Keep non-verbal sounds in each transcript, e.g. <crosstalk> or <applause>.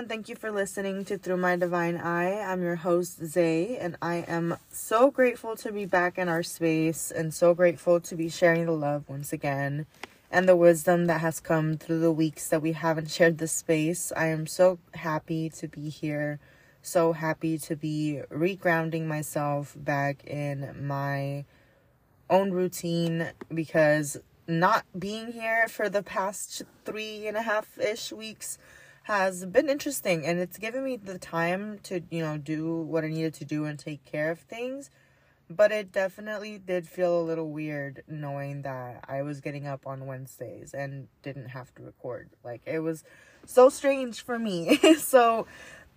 and thank you for listening to Through My Divine Eye. I'm your host, Zay, and I am so grateful to be back in our space and so grateful to be sharing the love once again and the wisdom that has come through the weeks that we haven't shared this space. I am so happy to be here, so happy to be regrounding myself back in my own routine because not being here for the past three and a half ish weeks has been interesting and it's given me the time to, you know, do what I needed to do and take care of things. But it definitely did feel a little weird knowing that I was getting up on Wednesdays and didn't have to record. Like it was so strange for me. <laughs> so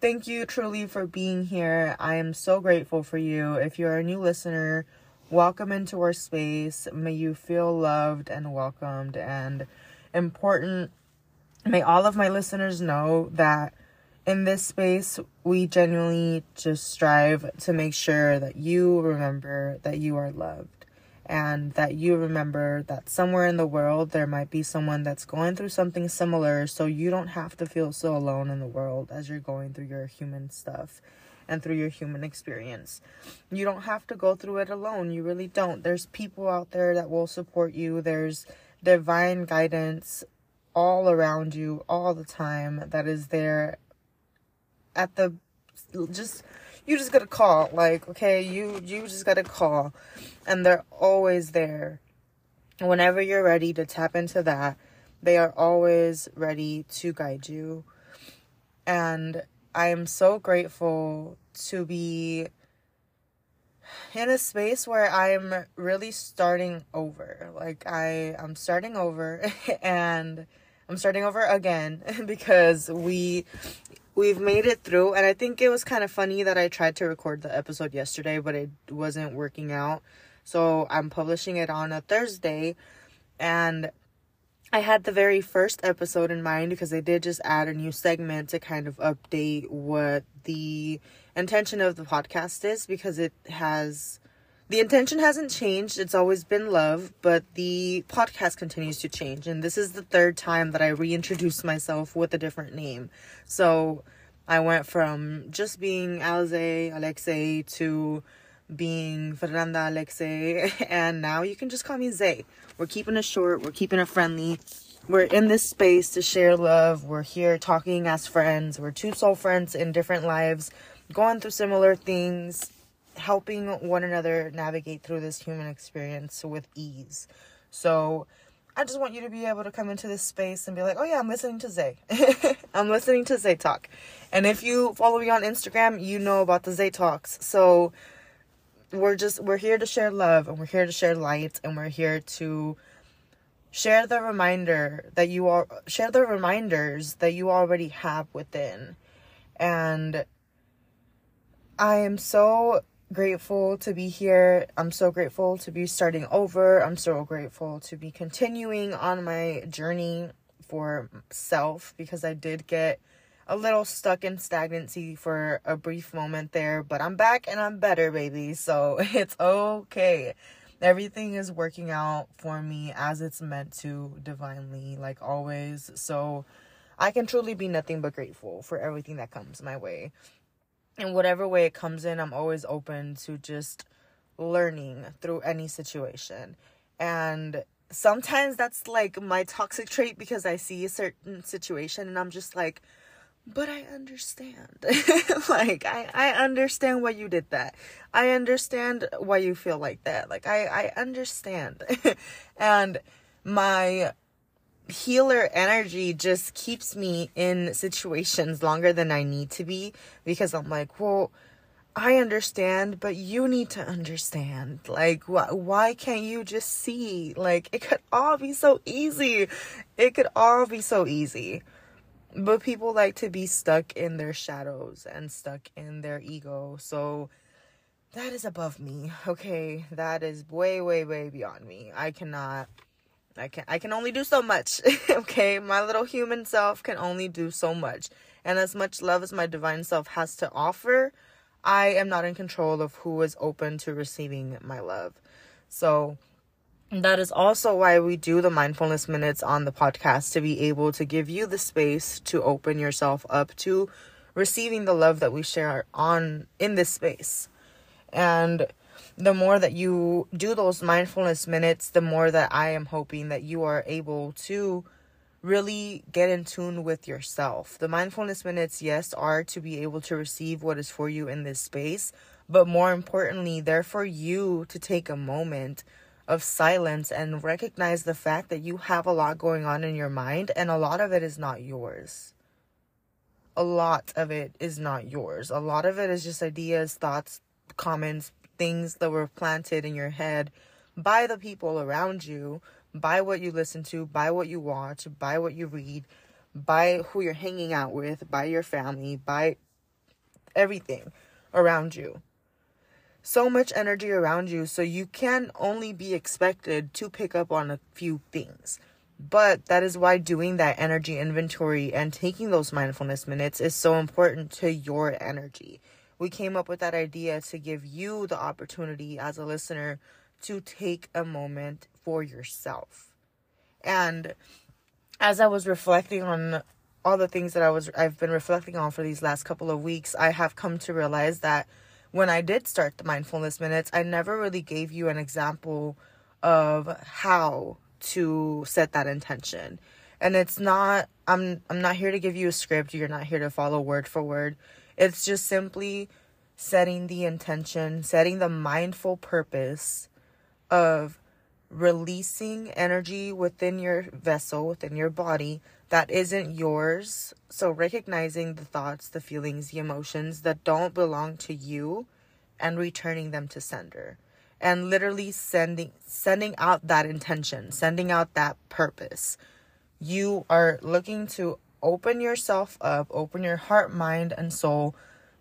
thank you truly for being here. I am so grateful for you. If you're a new listener, welcome into our space. May you feel loved and welcomed and important may all of my listeners know that in this space, we genuinely just strive to make sure that you remember that you are loved and that you remember that somewhere in the world there might be someone that's going through something similar so you don't have to feel so alone in the world as you're going through your human stuff and through your human experience. You don't have to go through it alone. You really don't. There's people out there that will support you. There's divine guidance all around you all the time that is there at the just you just gotta call. Like okay you you just gotta call. And they're always there. Whenever you're ready to tap into that they are always ready to guide you. And i am so grateful to be in a space where i'm really starting over. Like i i'm starting over <laughs> and I'm starting over again <laughs> because we we've made it through and I think it was kind of funny that I tried to record the episode yesterday but it wasn't working out. So I'm publishing it on a Thursday and I had the very first episode in mind because they did just add a new segment to kind of update what the intention of the podcast is because it has the intention hasn't changed. It's always been love, but the podcast continues to change. And this is the third time that I reintroduced myself with a different name. So I went from just being Alze Alexei to being Fernanda Alexei, <laughs> and now you can just call me Zay. We're keeping it short, we're keeping it friendly. We're in this space to share love. We're here talking as friends. We're two soul friends in different lives, going through similar things, helping one another navigate through this human experience with ease. So I just want you to be able to come into this space and be like, oh yeah, I'm listening to Zay. <laughs> I'm listening to Zay Talk. And if you follow me on Instagram, you know about the Zay Talks. So we're just we're here to share love and we're here to share light and we're here to share the reminder that you are share the reminders that you already have within. And I am so grateful to be here. I'm so grateful to be starting over. I'm so grateful to be continuing on my journey for self because I did get a little stuck in stagnancy for a brief moment there, but I'm back and I'm better, baby. So <laughs> it's okay. Everything is working out for me as it's meant to divinely, like always. So I can truly be nothing but grateful for everything that comes my way in whatever way it comes in, I'm always open to just learning through any situation. And sometimes that's like my toxic trait because I see a certain situation and I'm just like, but I understand. <laughs> like I, I understand why you did that. I understand why you feel like that. Like I, I understand. <laughs> and my healer energy just keeps me in situations longer than I need to be because I'm like, well, I understand, but you need to understand. Like, wh- why can't you just see? Like, it could all be so easy. It could all be so easy. But people like to be stuck in their shadows and stuck in their ego. So, that is above me. Okay. That is way, way, way beyond me. I cannot I can I can only do so much. <laughs> okay, my little human self can only do so much. And as much love as my divine self has to offer, I am not in control of who is open to receiving my love. So that is also why we do the mindfulness minutes on the podcast to be able to give you the space to open yourself up to receiving the love that we share on in this space. And the more that you do those mindfulness minutes, the more that I am hoping that you are able to really get in tune with yourself. The mindfulness minutes, yes, are to be able to receive what is for you in this space, but more importantly, they're for you to take a moment of silence and recognize the fact that you have a lot going on in your mind and a lot of it is not yours. A lot of it is not yours. A lot of it is just ideas, thoughts, comments, things that were planted in your head by the people around you, by what you listen to, by what you watch, by what you read, by who you're hanging out with, by your family, by everything around you so much energy around you, so you can only be expected to pick up on a few things. But that is why doing that energy inventory and taking those mindfulness minutes is so important to your energy. We came up with that idea to give you the opportunity as a listener to take a moment for yourself. And as I was reflecting on all the things that I was I've been reflecting on for these last couple of weeks, I have come to realize that when I did start the mindfulness minutes, I never really gave you an example of how to set that intention. And it's not I'm I'm not here to give you a script. You're not here to follow word for word. It's just simply setting the intention, setting the mindful purpose of releasing energy within your vessel, within your body that isn't yours. So, recognizing the thoughts, the feelings, the emotions that don't belong to you and returning them to sender. And literally sending sending out that intention, sending out that purpose. You are looking to open yourself up, open your heart, mind, and soul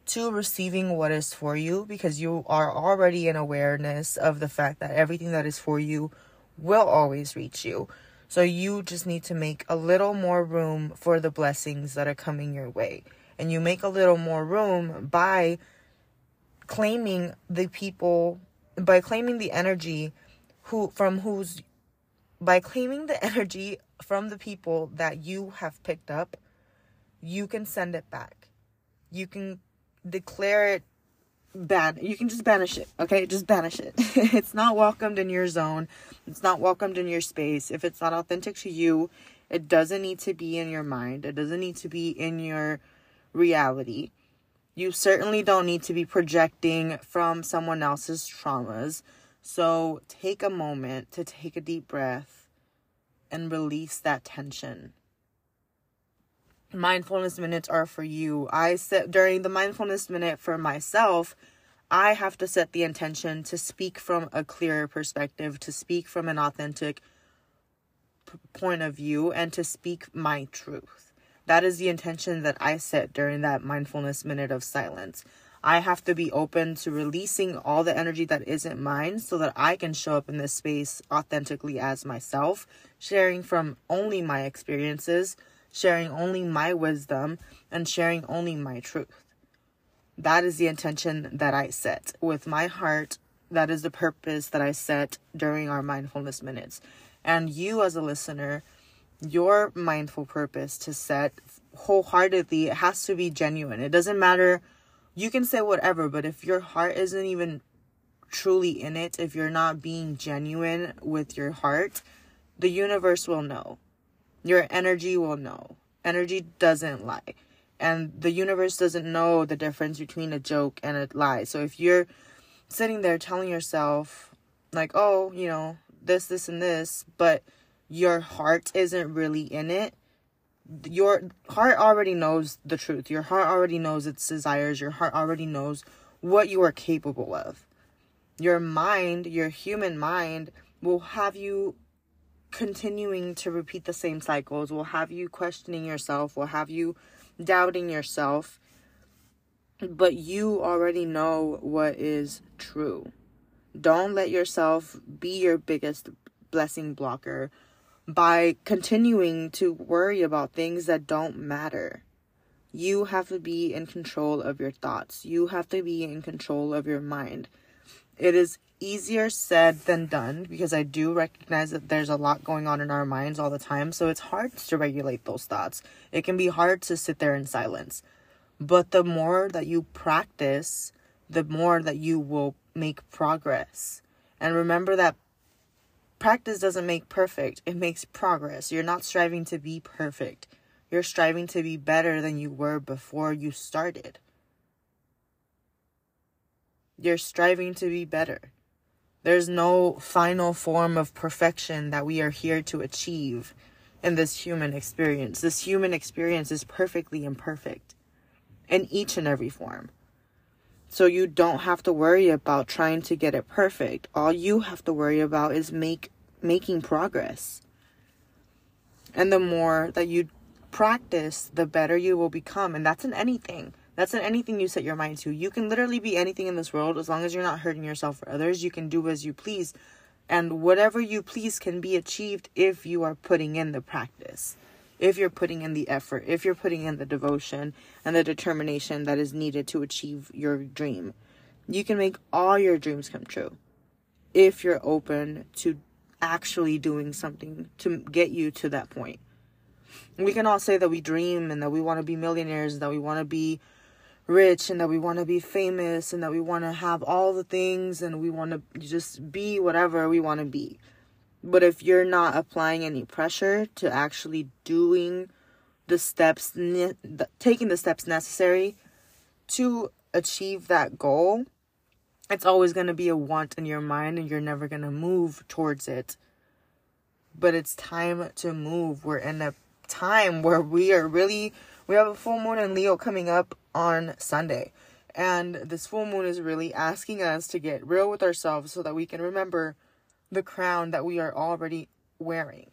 to receiving what is for you because you are already in awareness of the fact that everything that is for you will always reach you. So you just need to make a little more room for the blessings that are coming your way. And you make a little more room by claiming the people by claiming the energy who from whose by claiming the energy from the people that you have picked up, you can send it back. You can declare it ban you can just banish it okay? Just banish it. <laughs> It's not welcomed in your zone. It's not welcomed in your space. If it's not authentic to you it doesn't need to be in your mind. It doesn't need to be in your reality. You certainly don't need to be projecting from someone else's traumas so take a moment to take a deep breath and release that tension mindfulness minutes are for you. I set during the mindfulness minute for myself, I have to set the intention to speak from a clearer perspective, to speak from an authentic p- point of view, and to speak my truth. That is the intention that I set during that mindfulness minute of silence. I have to be open to releasing all the energy that isn't mine so that I can show up in this space authentically as myself, sharing from only my experiences sharing only my wisdom, and sharing only my truth. That is the intention that I set with my heart. That is the purpose that I set during our mindfulness minutes. And you, as a listener, your mindful purpose to set wholeheartedly, it has to be genuine. It doesn't matter. You can say whatever, but if your heart isn't even truly in it, if you're not being genuine with your heart, the universe will know your energy will know. Energy doesn't lie. And the universe doesn't know the difference between a joke and a lie. So if you're sitting there telling yourself, like, oh, you know, this, this, and this, but your heart isn't really in it, your heart already knows the truth. Your heart already knows its desires. Your heart already knows what you are capable of. Your mind, your human mind, will have you continuing to repeat the same cycles will have you questioning yourself, will have you doubting yourself. But you already know what is true. Don't let yourself be your biggest blessing blocker by continuing to worry about things that don't matter. You have to be in control of your thoughts. You have to be in control of your mind. It is easier said than done because I do recognize that there's a lot going on in our minds all the time. So it's hard to regulate those thoughts. It can be hard to sit there in silence. But the more that you practice, the more that you will make progress. And remember that practice doesn't make perfect, it makes progress. You're not striving to be perfect, you're striving to be better than you were before you started. You're striving to be better. There's no final form of perfection that we are here to achieve in this human experience. This human experience is perfectly imperfect in each and every form. So you don't have to worry about trying to get it perfect. All you have to worry about is make making progress. And the more that you practice, the better you will become. And that's in anything. That's in anything you set your mind to. You can literally be anything in this world as long as you're not hurting yourself or others. You can do as you please. And whatever you please can be achieved if you are putting in the practice, if you're putting in the effort, if you're putting in the devotion and the determination that is needed to achieve your dream. You can make all your dreams come true if you're open to actually doing something to get you to that point. We can all say that we dream and that we want to be millionaires, that we want to be rich and that we want to be famous and that we want to have all the things and we want to just be whatever we want to be. But if you're not applying any pressure to actually doing the steps, ne- taking the steps necessary to achieve that goal, it's always going to be a want in your mind and you're never going to move towards it. But it's time to move. We're in a time where we are really we have a full moon in Leo coming up on Sunday. And this full moon is really asking us to get real with ourselves so that we can remember the crown that we are already wearing.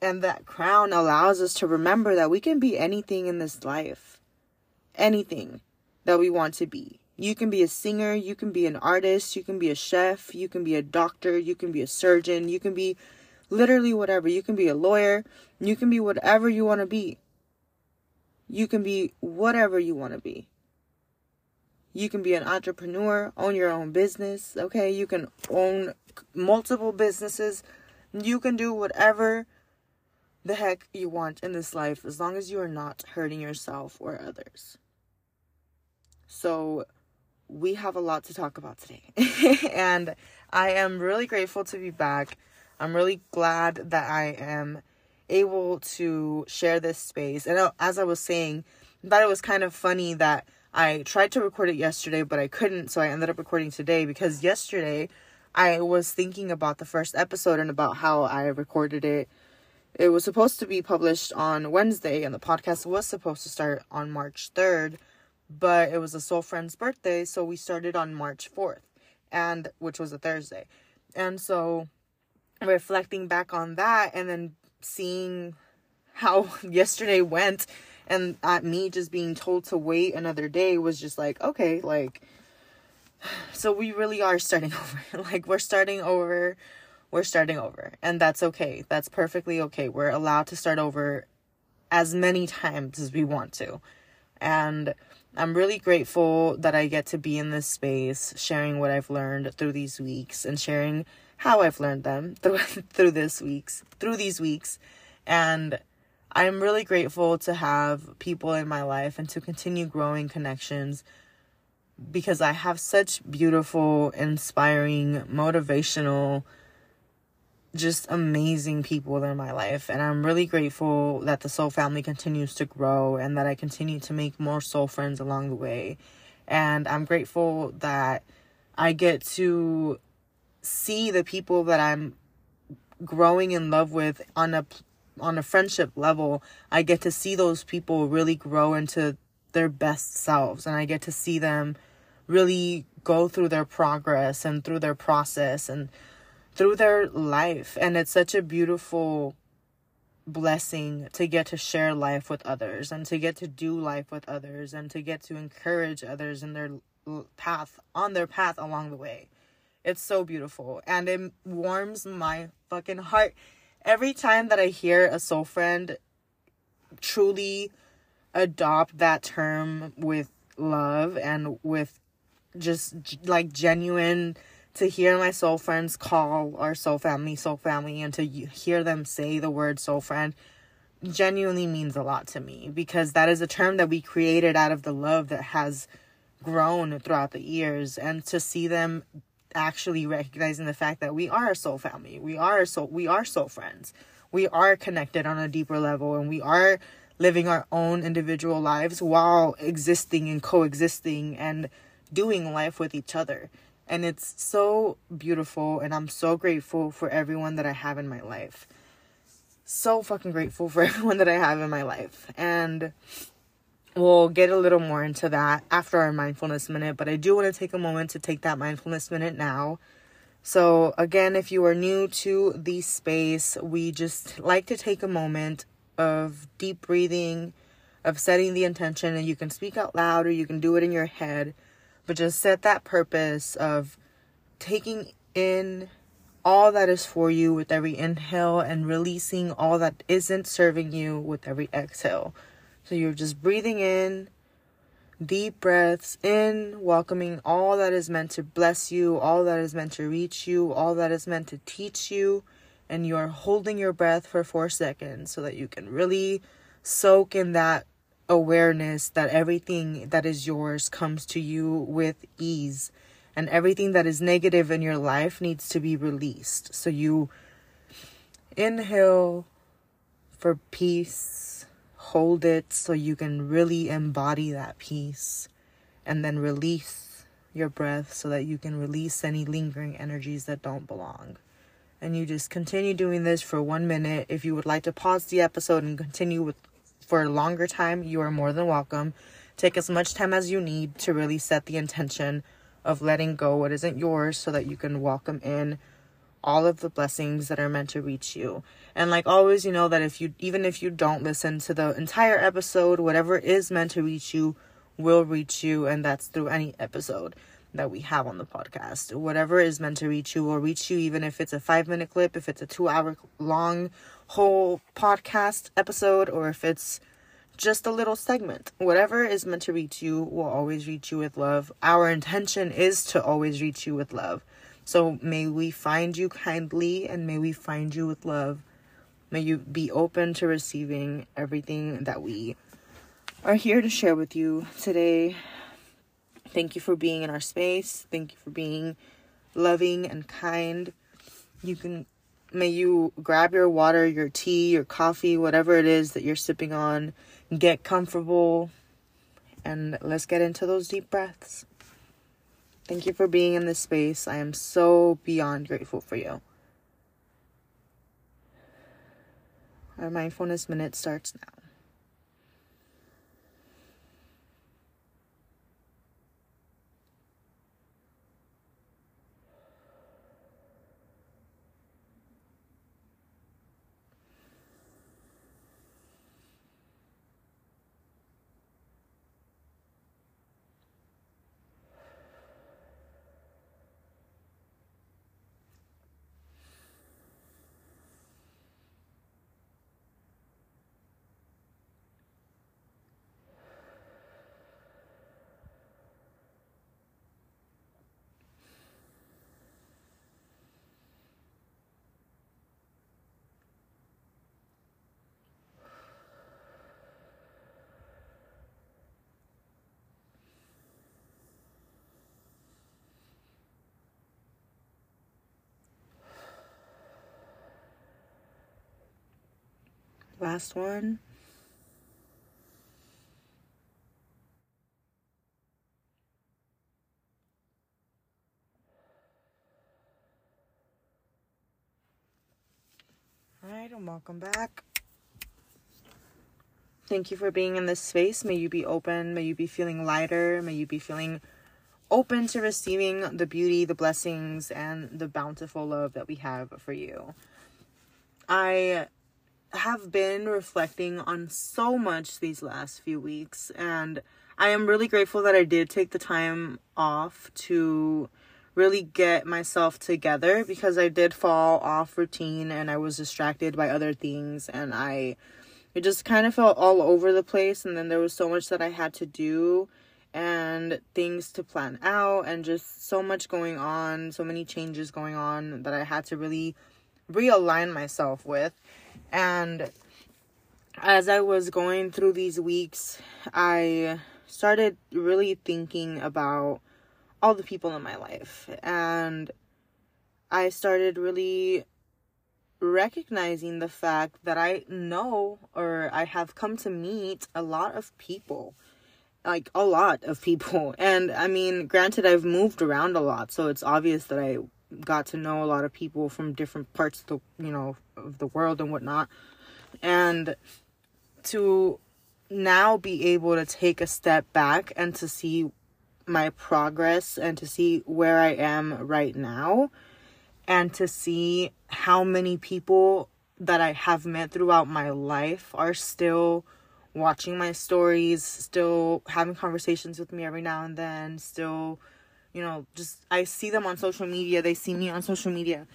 And that crown allows us to remember that we can be anything in this life. Anything that we want to be. You can be a singer, you can be an artist, you can be a chef, you can be a doctor, you can be a surgeon, you can be literally whatever. You can be a lawyer, you can be whatever you want to be. You can be whatever you want to be. You can be an entrepreneur, own your own business, okay? You can own multiple businesses. You can do whatever the heck you want in this life as long as you are not hurting yourself or others. So, we have a lot to talk about today. <laughs> and I am really grateful to be back. I'm really glad that I am able to share this space. And as I was saying, I thought it was kind of funny that I tried to record it yesterday, but I couldn't. So I ended up recording today because yesterday I was thinking about the first episode and about how I recorded it. It was supposed to be published on Wednesday, and the podcast was supposed to start on March 3rd, but it was a soul friend's birthday, so we started on March 4th, and which was a Thursday. And so reflecting back on that and then seeing how <laughs> yesterday went and at me just being told to wait another day was just like okay like <sighs> so we really are starting <laughs> over. Like we're starting over we're starting over and that's okay. That's perfectly okay. We're allowed to start over as many times as we want to. And i'm really grateful that i get to be in this space sharing what i've learned through these weeks and sharing how I've learned them <laughs> through through this weeks through these weeks. And I'm really grateful to have people in my life and to continue growing connections because I have such beautiful, inspiring, motivational, just amazing people in my life. And I'm really grateful that the soul family continues to grow and that I continue to make more soul friends along the way. And I'm grateful that I get to see the people that I'm growing in love with on a on a friendship level, I get to see those people really grow into their best selves and I get to see them really go through their progress and through their process and through their life and it's such a beautiful blessing to get to share life with others and to get to do life with others and to get to encourage others in their path on their path along the way. It's so beautiful and it warms my fucking heart. Every time that I hear a soul friend truly adopt that term with love and with just like genuine to hear my soul friends call our soul family soul family and to hear them say the word soul friend genuinely means a lot to me because that is a term that we created out of the love that has grown throughout the years. And to see them actually recognizing the fact that we are a soul family we are soul we are soul friends we are connected on a deeper level and we are living our own individual lives while existing and coexisting and doing life with each other and it's so beautiful and i'm so grateful for everyone that i have in my life so fucking grateful for <laughs> everyone that I have in my life. And we'll get a little more into that after our mindfulness minute, but I do want to take a moment to take that mindfulness minute now. So, again, if you are new to the space, we just like to take a moment of deep breathing, of setting the intention, and you can speak out loud or you can do it in your head, but just set that purpose of taking in all that is for you with every inhale and releasing all that isn't serving you with every exhale. So you're just breathing in, deep breaths in, welcoming all that is meant to bless you, all that is meant to reach you, all that is meant to teach you. And you are holding your breath for four seconds so that you can really soak in that awareness that everything that is yours comes to you with ease and everything that is negative in your life needs to be released. So you inhale for peace, hold it so you can really embody that peace, and then release your breath so that you can release any lingering energies that don't belong. And you just continue doing this for one minute. If you would like to pause the episode and continue with for a longer time, you are more than welcome. Take as much time as you need to really set the intention of letting go what isn't yours so that you can welcome in all of the blessings that are meant to reach you. And like always, you know that if you even if you don't listen to the entire episode, whatever is meant to reach you will reach you and that's through any episode that we have on the podcast. Whatever is meant to reach you will reach you even if it's a 5-minute clip, if it's a 2-hour long whole podcast episode or if it's just a little segment. Whatever is meant to reach you will always reach you with love. Our intention is to always reach you with love. So may we find you kindly and may we find you with love. May you be open to receiving everything that we are here to share with you today. Thank you for being in our space. Thank you for being loving and kind. You can may you grab your water, your tea, your coffee, whatever it is that you're sipping on get comfortable, and let's get into those deep breaths. Thank you for being in this space. I am so beyond grateful for you. Our mindfulness minute starts now. Last one. All right, and welcome back. Thank you for being in this space. May you be open. May you be feeling lighter. May you be feeling open to receiving the beauty, the blessings, and the bountiful love that we have for you. I have been reflecting on so much these last few weeks and I am really grateful that I did take the time off to really get myself together because I did fall off routine and I was distracted by other things and I it just kind of felt all over the place and then there was so much that I had to do and things to plan out and just so much going on, so many changes going on that I had to really realign myself with. And as I was going through these weeks, I started really thinking about all the people in my life and I started really recognizing the fact that I know or I have come to meet a lot of people. Like a lot of people. <laughs> And I mean, granted, I've moved around a lot, so it's obvious that I got to know a lot of people from different parts of the, you know, of the world and whatnot. And to now be able to take a step back and to see my progress and to see where I am right now and to see how many people that I have met throughout my life are still watching my stories, still having conversations with me every now and then, still, you know, just I see them on social media, they see me on social media.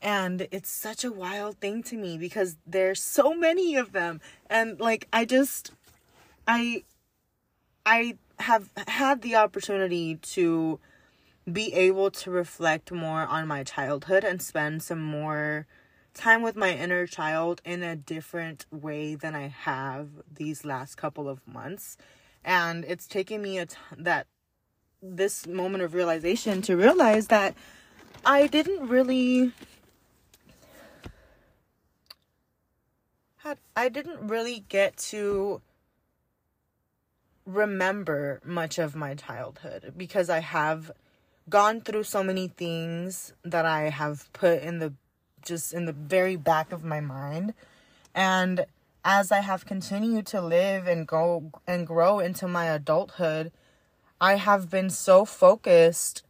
And it's such a wild thing to me because there's so many of them. And like I just I I have had the opportunity to be able to reflect more on my childhood and spend some more time with my inner child in a different way than I have these last couple of months. And it's taken me a t- that this moment of realization to realize that I didn't really had I didn't really get to remember much of my childhood because I have gone through so many things that I have put in the just in the very back of my mind. And as I have continued to live and go and grow into my adulthood, I have been so focused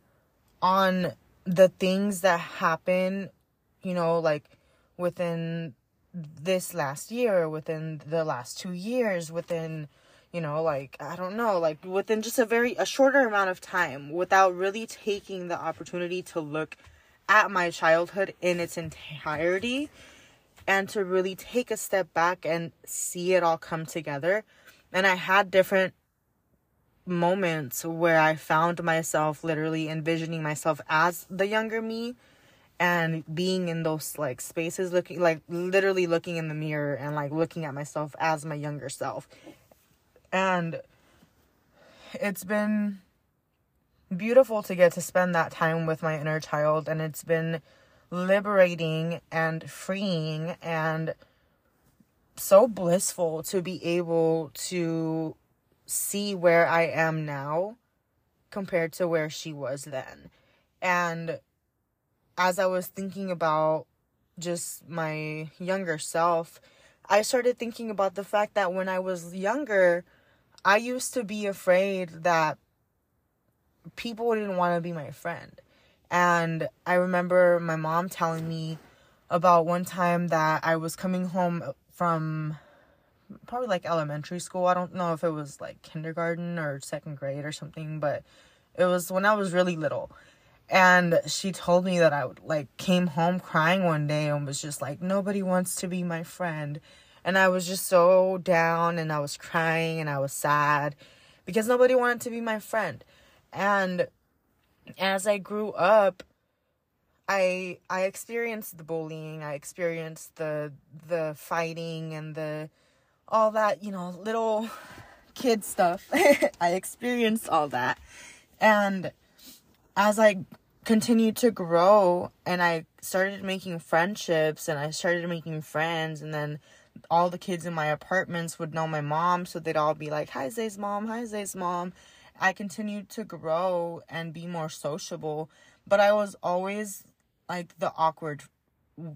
on the things that happen, you know, like within this last year, within the last two years, within you know like i don't know like within just a very a shorter amount of time without really taking the opportunity to look at my childhood in its entirety and to really take a step back and see it all come together. And i had different moments where i found myself literally envisioning myself as the younger me and being in those like spaces looking like literally looking in the mirror and like looking at myself as my younger self and it's been beautiful to get to spend that time with my inner child. And it's been liberating and freeing and so blissful to be able to see where I am now compared to where she was then. And as I was thinking about just my younger self, I started thinking about the fact that when I was younger, I used to be afraid that people didn't want to be my friend. And I remember my mom telling me about one time that I was coming home from probably like elementary school. I don't know if it was like kindergarten or second grade or something, but it was when I was really little. And she told me that I would like came home crying one day and was just like nobody wants to be my friend. And I was just so down and I was crying and I was sad because nobody wanted to be my friend. And as I grew up, I I experienced the bullying, I experienced the the fighting and the all that, you know, little kid stuff. <laughs> I experienced all that. And as I continued to grow and I started making friendships and I started making friends and then all the kids in my apartments would know my mom, so they'd all be like, Hi, Zay's mom, hi, Zay's mom. I continued to grow and be more sociable, but I was always like the awkward,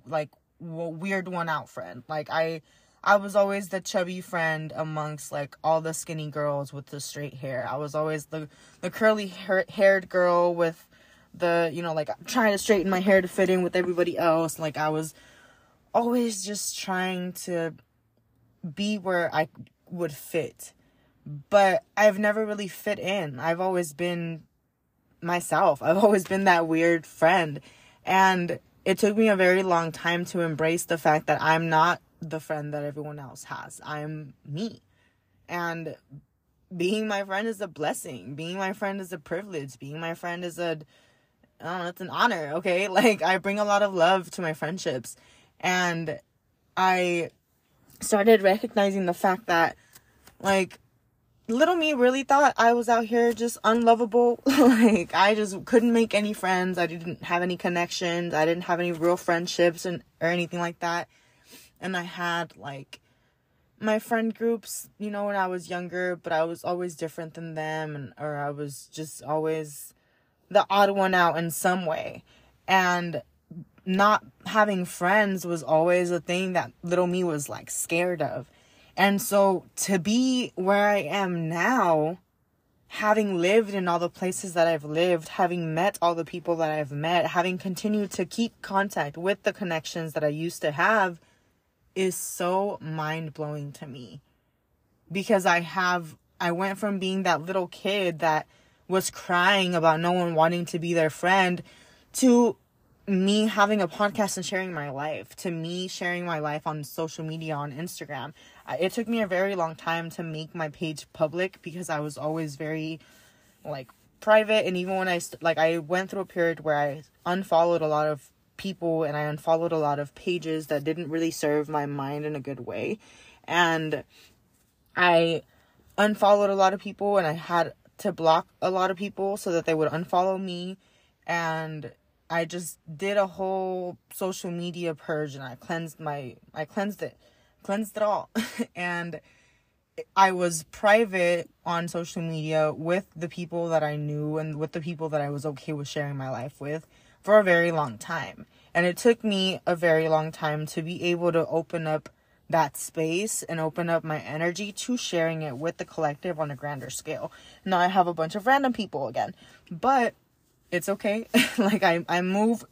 like weird one out friend. Like, I. I was always the chubby friend amongst like all the skinny girls with the straight hair. I was always the the curly haired girl with the you know like trying to straighten my hair to fit in with everybody else. Like I was always just trying to be where I would fit. But I've never really fit in. I've always been myself. I've always been that weird friend. And it took me a very long time to embrace the fact that I'm not the friend that everyone else has. I'm me. And being my friend is a blessing. Being my friend is a privilege. Being my friend is a I don't know, it's an honor, okay? <laughs> Like I bring a lot of love to my friendships. And I started recognizing the fact that like little me really thought I was out here just unlovable. <laughs> like I just couldn't make any friends. I didn't have any connections. I didn't have any real friendships and or anything like that. And I had like my friend groups, you know, when I was younger, but I was always different than them and or I was just always the odd one out in some way. And not having friends was always a thing that little me was like scared of. And so to be where I am now, having lived in all the places that I've lived, having met all the people that I've met, having continued to keep contact with the connections that I used to have is so mind blowing to me. Because I have, I went from being that little kid that was crying about no one wanting to be their friend to me having a podcast and sharing my life to me sharing my life on social media on Instagram. It took me a very long time to make my page public because I was always very like private and even when I like I went through a period where I unfollowed a lot of people and I unfollowed a lot of pages that didn't really serve my mind in a good way. And I unfollowed a lot of people and I had to block a lot of people so that they would unfollow me and I just did a whole social media purge and I cleansed my I cleansed it. Cleansed it all. <laughs> and I was private on social media with the people that I knew and with the people that I was okay with sharing my life with for a very long time. And it took me a very long time to be able to open up that space and open up my energy to sharing it with the collective on a grander scale. Now I have a bunch of random people again, but it's okay. <laughs> like I I move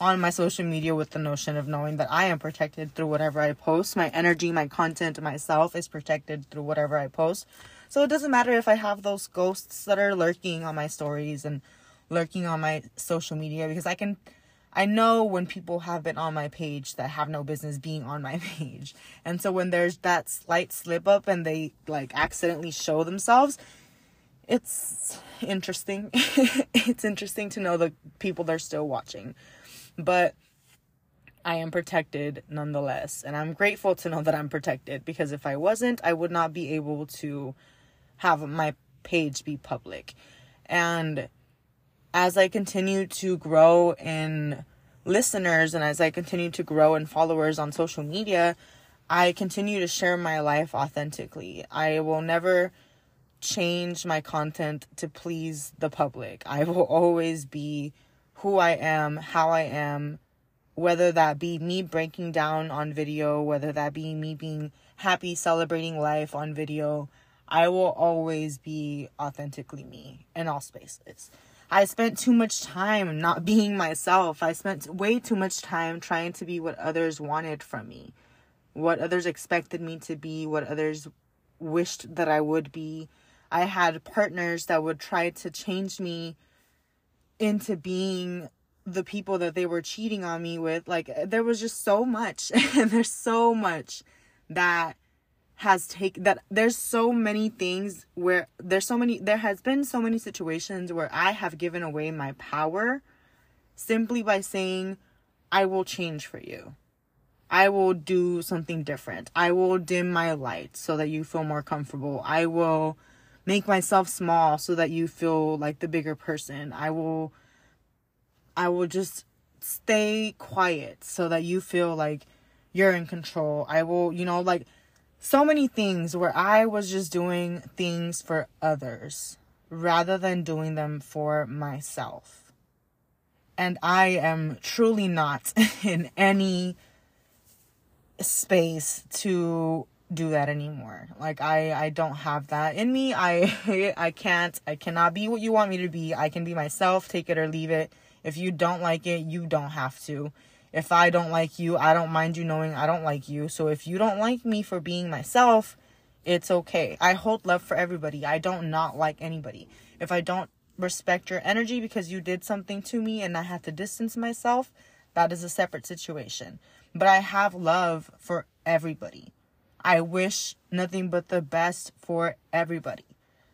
on my social media with the notion of knowing that I am protected through whatever I post. My energy, my content, myself is protected through whatever I post. So it doesn't matter if I have those ghosts that are lurking on my stories and lurking on my social media because I can I know when people have been on my page that have no business being on my <laughs> page. And so when there's that slight slip up and they like accidentally show themselves, it's interesting. <laughs> it's interesting to know the people they're still watching. But I am protected nonetheless. And I'm grateful to know that I'm protected because if I wasn't, I would not be able to have my page be public. And as I continue to grow in listeners and as I continue to grow in followers on social media, I continue to share my life authentically. I will never change my content to please the public. I will always be who I am, how I am, whether that be me breaking down on video, whether that be me being happy celebrating life on video. I will always be authentically me in all spaces. I spent too much time not <laughs> being myself. I spent way too much time trying to be what others wanted from me, what others expected me to be, what others wished that I would be. I had partners that would try to change me into being the people that they were cheating on me with. Like, there was just so much, <laughs> and there's so much that has taken that there's so many things where there's so many there has been so many situations where I have given away my power simply by saying I will change for you. I will do something different. I will dim my light so that you feel more comfortable. I will make myself small so that you feel like the bigger person. I will I will just stay quiet so that you feel like you're in control. I will, you know, like so many things where I was just doing things for others rather than doing them for myself. And I am truly not <laughs> in any space to do that anymore. Like I I don't have that in me. I <laughs> I can't I cannot be what you want me to be. I can be myself, take it or leave it. If you don't like it, you don't have to. If I don't like you, I don't mind you knowing I don't like you. So if you don't like me for being myself, it's okay. I hold love for everybody. I don't not like anybody. If I don't respect your energy because you did something to me and I have to distance myself, that is a separate situation. But I have love for everybody. I wish nothing but the best for everybody.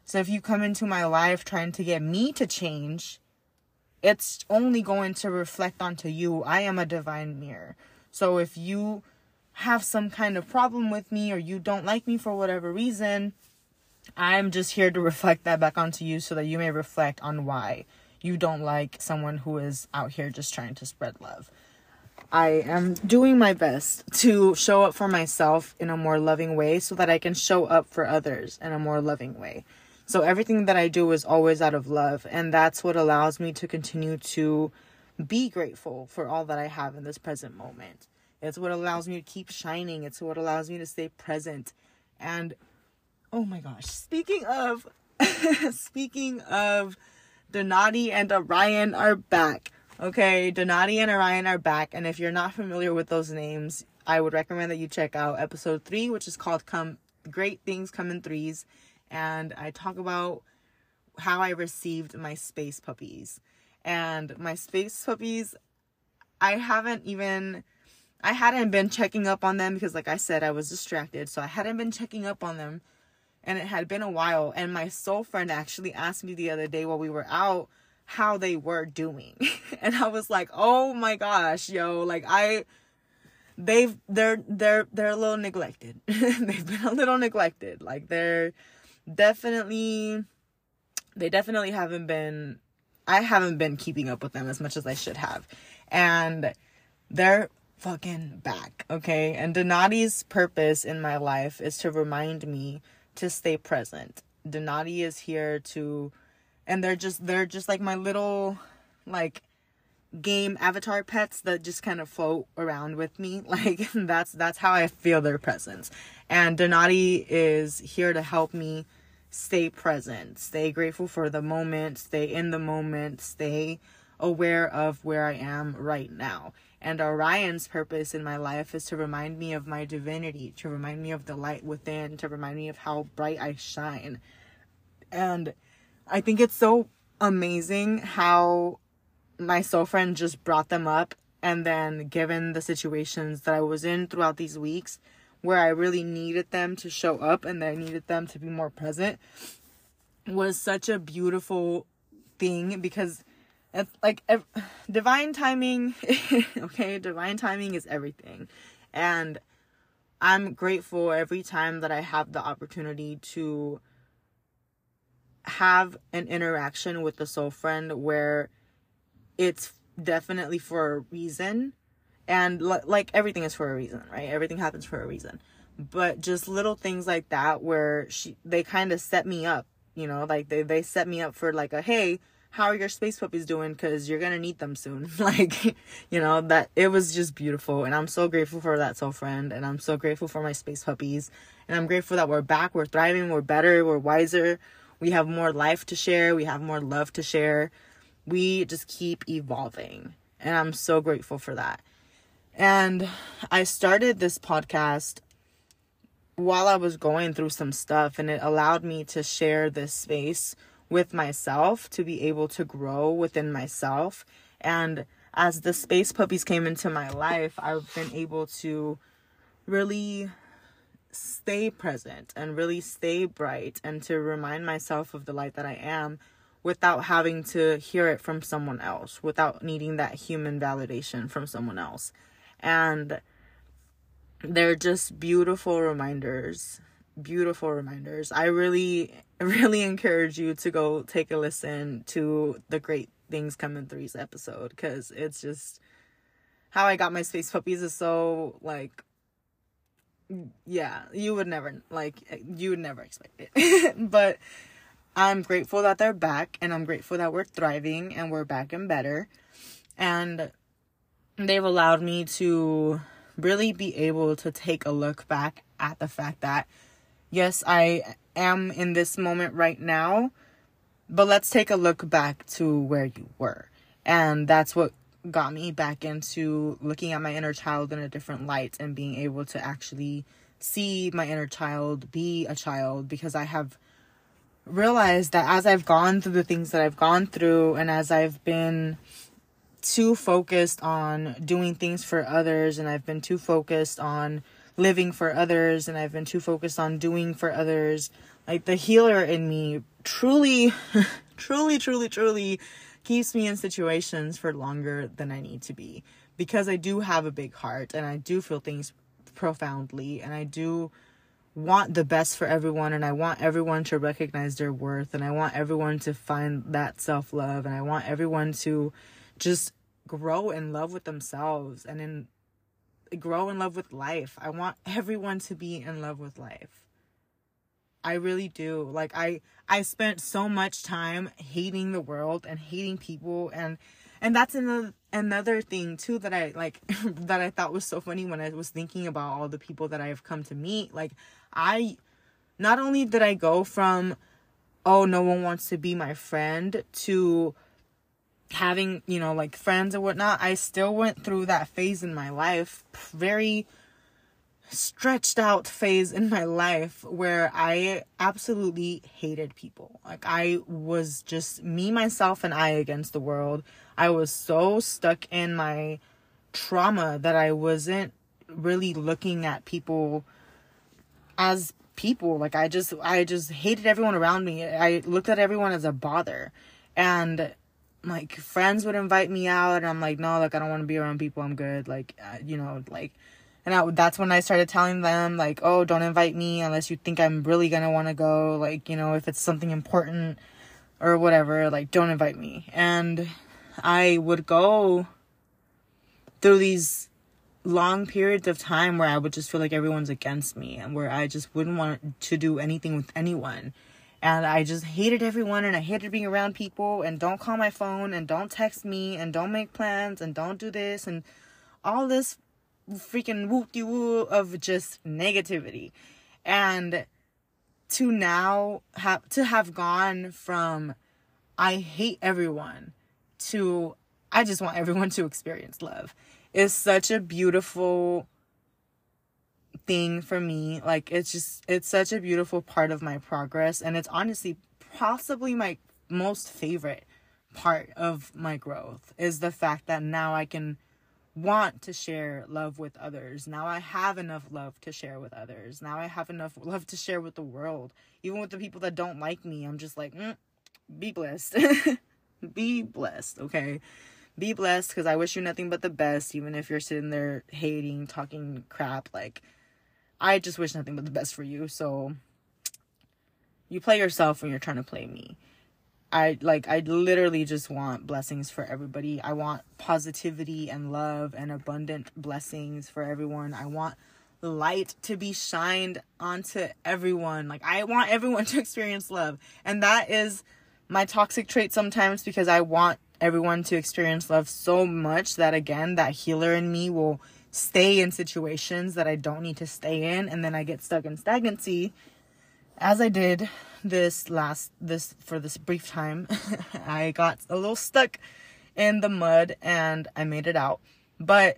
So if you come into my life trying to get me to change, it's only going to reflect onto you. I am a divine mirror. So if you have some kind of problem with me or you don't like me for whatever reason, I'm just here to reflect that back onto you so that you may reflect on why you don't like someone who is out here just trying to spread love. I am doing my best to show up for myself in a more loving way so that I can show up for others in a more loving way. So everything that I do is always out of love, and that's what allows me to continue to be grateful for all that I have in this present moment. It's what allows me to keep shining. It's what allows me to stay present. And oh my gosh, speaking of <laughs> speaking of Donati and Orion are back. Okay, Donati and Orion are back, and if you're not familiar with those names, I would recommend that you check out episode three, which is called "Come Great Things Come in Threes, and I talk about how I received my space puppies. And my space puppies, I haven't even I hadn't been checking up on them because like I said I was distracted, so I hadn't been checking up on them and it had been a while and my soul friend actually asked me the other day while we were out how they were doing. <laughs> and I was like, "Oh my gosh, yo, like I they've they're they're they're a little neglected. <laughs> they've been a little neglected. Like they're definitely they definitely haven't been I haven't been keeping up with them as much as I should have. And they're fucking back, okay? And Donati's purpose in my life is to remind me to stay present. Donati is here to and they're just they're just like my little like game avatar pets that just kind of float around with me. <laughs> Like that's that's how I feel their presence. And Donati is here to help me stay present, stay grateful for the moment, stay in the moment, stay aware of where I am right now. And Orion's purpose in my life is to remind me of my divinity, to remind me of the light within, to remind me of how bright I shine. And I think it's so amazing how my soul friend just brought them up. And then, given the situations that I was in throughout these weeks, where I really needed them to show up and that I needed them to be more present was such a beautiful thing because it's like divine timing <laughs> okay divine timing is everything. And I'm grateful every time that I have the opportunity to have an interaction with the soul friend where it's definitely for a reason and l- like everything is for a reason right? Everything happens for a reason. But just little things like that where she they kind of set me up you know? Like they they set me up for like a hey how are your space puppies doing? Because you're gonna need them soon. <laughs> Like you know that it was just beautiful. And i'm so grateful for that soul friend. And i'm so grateful for my space puppies. And i'm grateful that we're back. We're thriving. We're better. We're wiser. We have more life to share. We have more love to share. We just keep evolving. And i'm so grateful for that and I started this podcast while I was going through some stuff, and it allowed me to share this space with myself to be able to grow within myself. And as the space puppies came into my life, I've been able to really stay present and really stay bright and to remind myself of the light that I am without having to hear it from someone else, without needing that human validation from someone else and they're just beautiful reminders beautiful reminders. I really <laughs> really encourage you to go take a listen to the great things come in threes episode because it's just how i got my space puppies is so like yeah you would never like you would never expect it. <laughs> But i'm grateful that they're back and i'm grateful that we're thriving and we're back and better. And they've allowed me to really be able to take a look back at the fact that yes, I am in this moment right now, but let's take a look back to where you were. And that's what got me back into looking at my inner child in a different light and being able to actually see my inner child be a child because I have realized that as I've gone through the things that I've gone through and as I've been too focused on doing things for others and I've been too focused on living for others and I've been too focused on doing for others. Like the healer in me truly, <laughs> truly, truly, truly keeps me in situations for longer than I need to be because I do have a big heart and I do feel things profoundly and I do want the best for everyone and I want everyone to recognize their worth and I want everyone to find that self-love and I want everyone to just grow in love with themselves and in grow in love with life. I want everyone to be in love with life. I really do. Like I I spent so much time hating the world and hating people and and that's another another thing too that I like <laughs> that I thought was so funny when I was thinking about all the people that I have come to meet. Like I not only did I go from oh no one wants to be my friend to having you know like friends and whatnot i still went through that phase in my life very stretched out phase in my life where i absolutely hated people. Like i was just me myself and i against the world. I was so stuck in my trauma that i wasn't really looking at people as people. Like i just i just hated everyone around me. I looked at everyone as a bother. And like friends would invite me out and i'm like no like i don't want to be around people. I'm good. Like uh, you know like and I, that's when i started telling them like oh don't invite me unless you think i'm really gonna want to go. Like you know if it's something important or whatever like don't invite me. And i would go through these long periods of time where I would just feel like everyone's against me and where I just wouldn't want to do anything with anyone. And I just hated everyone and I hated being around people and don't call my phone and don't text me and don't make plans and don't do this and all this freaking whoop de woo of just negativity. And to now have to have gone from I hate everyone to I just want everyone to experience love is such a beautiful thing for me. Like it's just it's such a beautiful part of my progress and it's honestly possibly my most favorite part of my growth is the fact that now I can want to share love with others. Now I have enough love to share with others. Now I have enough love to share with the world. Even with the people that don't like me, I'm just like, mm, be blessed. <laughs> be blessed, okay? be blessed because I wish you nothing but the best, even if you're sitting there hating, talking crap. Like, I just wish nothing but the best for you. So, you play yourself when you're trying to play me. I like, I literally just want blessings for everybody. I want positivity and love and abundant blessings for everyone. I want light to be shined onto everyone. Like, I want everyone <laughs> to experience love. And that is my toxic trait sometimes because I want everyone to experience love so much that again that healer in me will stay in situations that I don't need to stay in and then I get stuck in stagnancy as I did this last this for this brief time <laughs> I got a little stuck in the mud and I made it out but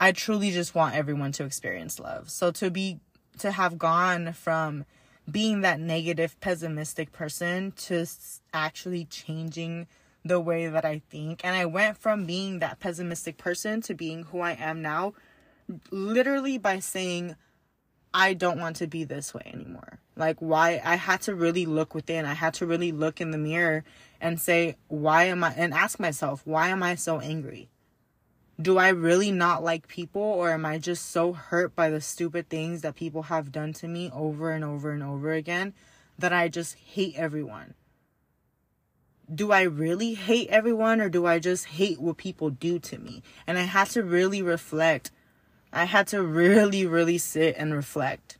I truly just want everyone to experience love so to be to have gone from being that negative pessimistic person to actually changing the way that I think. And I went from being that pessimistic person to being who I am now, literally by saying, I don't want to be this way anymore. Like, why? I had to really look within. I had to really look in the mirror and say, why am I, and ask myself, why am I so angry? Do I really not like people, or am I just so hurt by the stupid things that people have done to me over and over and over again that I just hate everyone? do I really hate everyone or do I just hate what people do to me? And I had to really reflect. I had to really, really sit and reflect.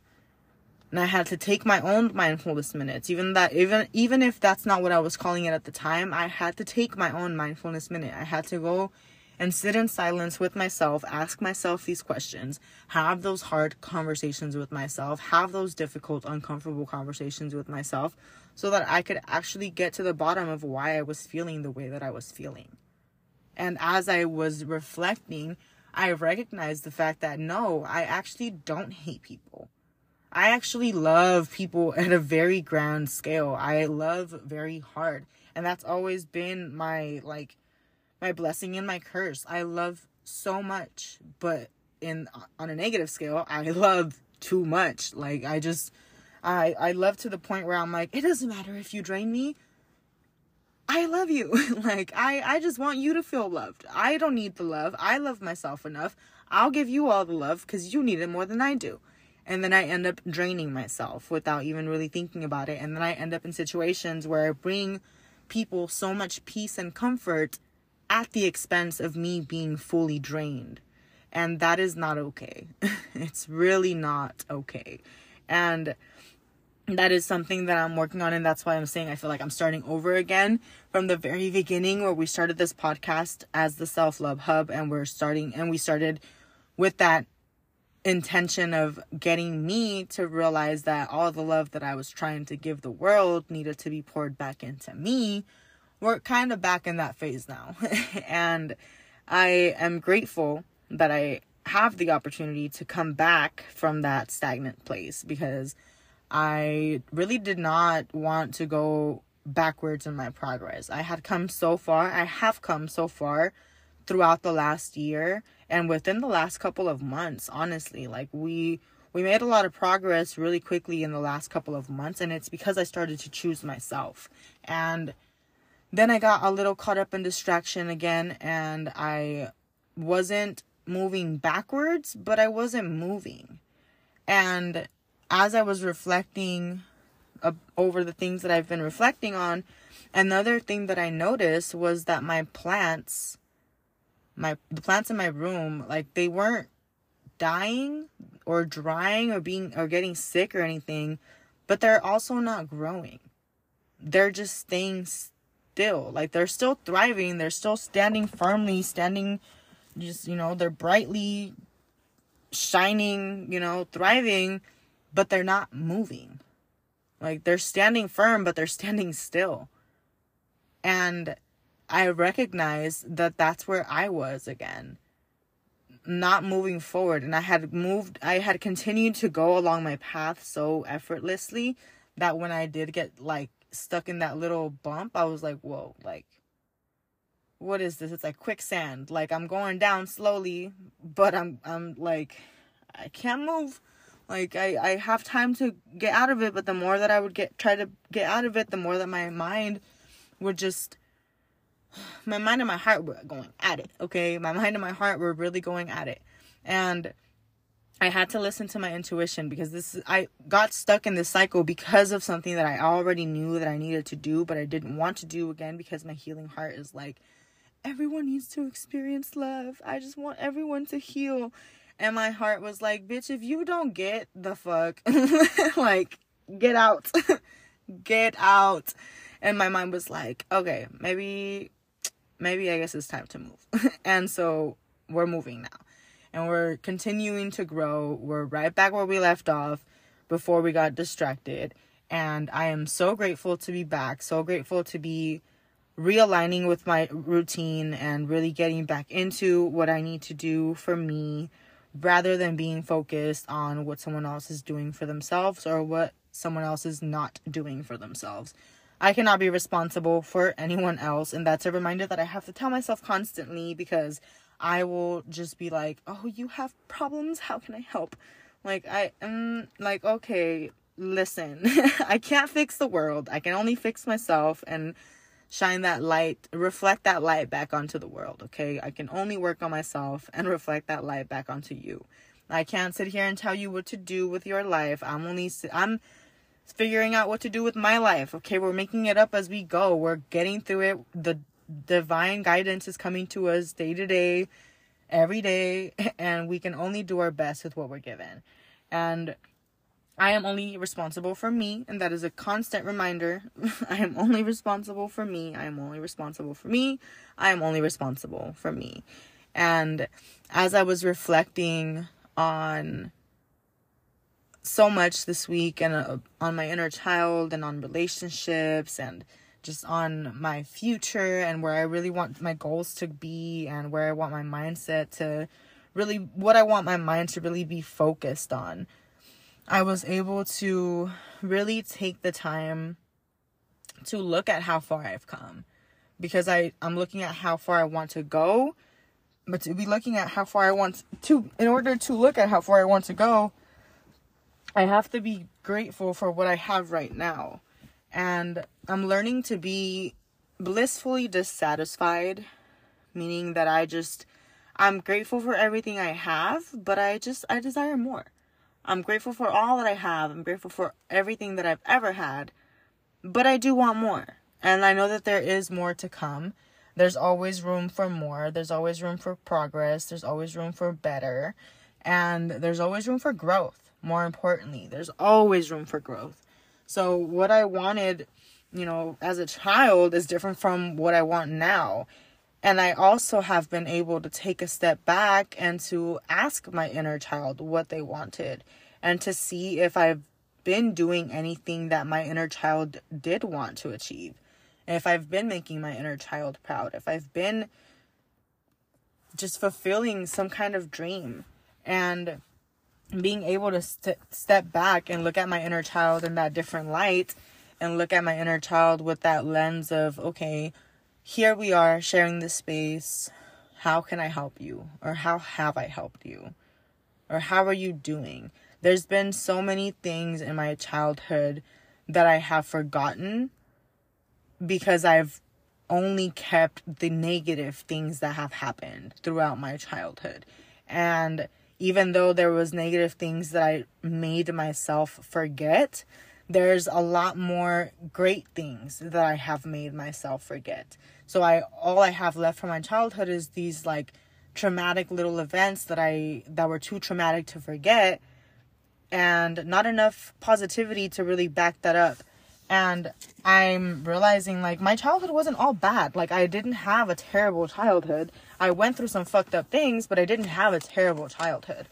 And I had to take my own mindfulness minutes. Even that even even if that's not what I was calling it at the time, I had to take my own mindfulness minute. I had to go and sit in silence with myself, ask myself these questions, have those hard conversations with myself, have those difficult, uncomfortable conversations with myself so that I could actually get to the bottom of why I was feeling the way that I was feeling. And as I was reflecting, I have recognized the fact that no, I actually don't hate people. I actually love people at a very grand scale. I love very hard. And that's always been my like my blessing and my curse. I love so much, but in on a negative scale, I <laughs> love too much. Like I just I I love to the point where I'm like, it doesn't matter if you drain me. I love you. <laughs> like I I just want you to feel loved. I don't need the love. I love myself enough. I'll give you all the love cuz you need it more than I do. And then I end up draining myself without even really thinking about it. And then I end up in situations where I bring people so much peace and comfort at the expense of me being fully drained. And that is not okay. <laughs> it's really not okay. And that is something that I'm working on. And that's why I'm saying I feel like I'm starting over again from the very beginning where we started this podcast as the Self Love Hub. And we're starting, and we started with that intention of getting me to realize that all the love that I was trying to give the world needed to be poured back into me. We're kind of back in that phase now. <laughs> and I am grateful that I have the opportunity to come back from that stagnant place because I really did not want to go backwards in my progress. I had come so far, I have come so far throughout the last year and within the last couple of months, honestly. Like we we made a lot of progress really quickly in the last couple of months and it's because I started to choose myself. And then I got a little caught up in distraction again and I wasn't moving backwards, but I wasn't moving. And as I was reflecting uh, over the things that I've been reflecting on, another thing that I noticed was that my plants, my the plants in my room, like they weren't dying or drying or being or getting sick or anything, but they're also not growing. They're just staying still. Like they're still thriving, they're still standing firmly, standing just, you know, they're brightly shining, you know, thriving, but they're not moving. Like they're standing firm, but they're standing still. And I recognize that that's where I was again. Not moving forward. And I had moved, I had continued to go along my path so effortlessly that when I did get like stuck in that little bump, I was like, whoa, like, what is this? It's like quicksand. Like I'm going down slowly, but I'm I'm like I can't move. Like I I have time to get out of it, but the more that I would get try to get out of it, the more that my mind would just <sighs> my mind and my heart were going at it. Okay, my mind and my heart were really going at it, and I had to listen to my intuition because this I got stuck in this cycle because of something that I already knew that I needed to do, but I didn't want to do again because my healing heart is like everyone needs to experience love. I just want everyone to heal. And my heart was like, bitch, if you don't get the fuck, <laughs> like, get out. <laughs> get out. And my mind was like, okay, maybe, maybe I guess it's time to move. <laughs> and so we're moving now. And we're continuing to grow. We're right back where we left off before we got distracted. And I am so grateful to be back, so grateful to be realigning with my routine and really getting back into what I need to do for me rather than being focused on what someone else is doing for themselves or what someone else is not doing for themselves. I cannot be responsible for anyone else, and that's a reminder that I have to tell myself constantly because I will just be like, "Oh, you have problems? How can I help?" Like I am like, "Okay, listen. <laughs> I can't fix the world. I can only fix myself and shine that light, reflect that light back onto the world, okay? I can only work on myself and reflect that light back onto you. I can't sit here and tell you what to do with your life. I'm only I'm figuring out what to do with my life. Okay, we're making it up as we go. We're getting through it. The divine guidance is coming to us day to day, every day, <laughs> and we can only do our best with what we're given. And I am only responsible for me, and that is a constant reminder. <laughs> I am only responsible for me. I am only responsible for me. I am only responsible for me. And as I was reflecting on so much this week and uh, on my inner child and on relationships and just on my future and where I really want my goals to be and where I want my mindset to really, what I want my mind to really be focused on I was able to really take the time to look at how far I've come because I I'm looking at how far I want to go but to be looking at how far I want to, in order to look at how far I want to go, I have to be grateful for what I have right now. And I'm learning to be blissfully dissatisfied, meaning that I just, I'm grateful for everything I have, but I just, I desire more. I'm grateful for all that I have. I'm grateful for everything that I've ever had, but I do want more. And I know that there is more to come there's always room for more. There's always room for progress. There's always room for better. And there's always room for growth. More importantly, there's always room for growth. So, what I wanted, you know, as a child is different from what I want now. And I also have been able to take a step back and to ask my inner child what they wanted and to see if I've been doing anything that my inner child did want to achieve. If I've been making my inner child proud, if I've been just fulfilling some kind of dream and being able to st- step back and look at my inner child in that different light and look at my inner child with that lens of, okay, here we are sharing this space. How can I help you? Or how have I helped you? Or how are you doing? There's been so many things in my childhood that I have forgotten because I've only kept the negative things that have happened throughout my childhood. And even though there was negative things that I made myself forget, there's a lot more great things that I have made myself forget. So I all I have left from my childhood is these like traumatic little events that I that were too traumatic to forget and not enough positivity to really back that up and I'm realizing like my childhood wasn't all bad. Like I didn't have a terrible childhood. I went through some fucked up things, but I didn't have a terrible childhood.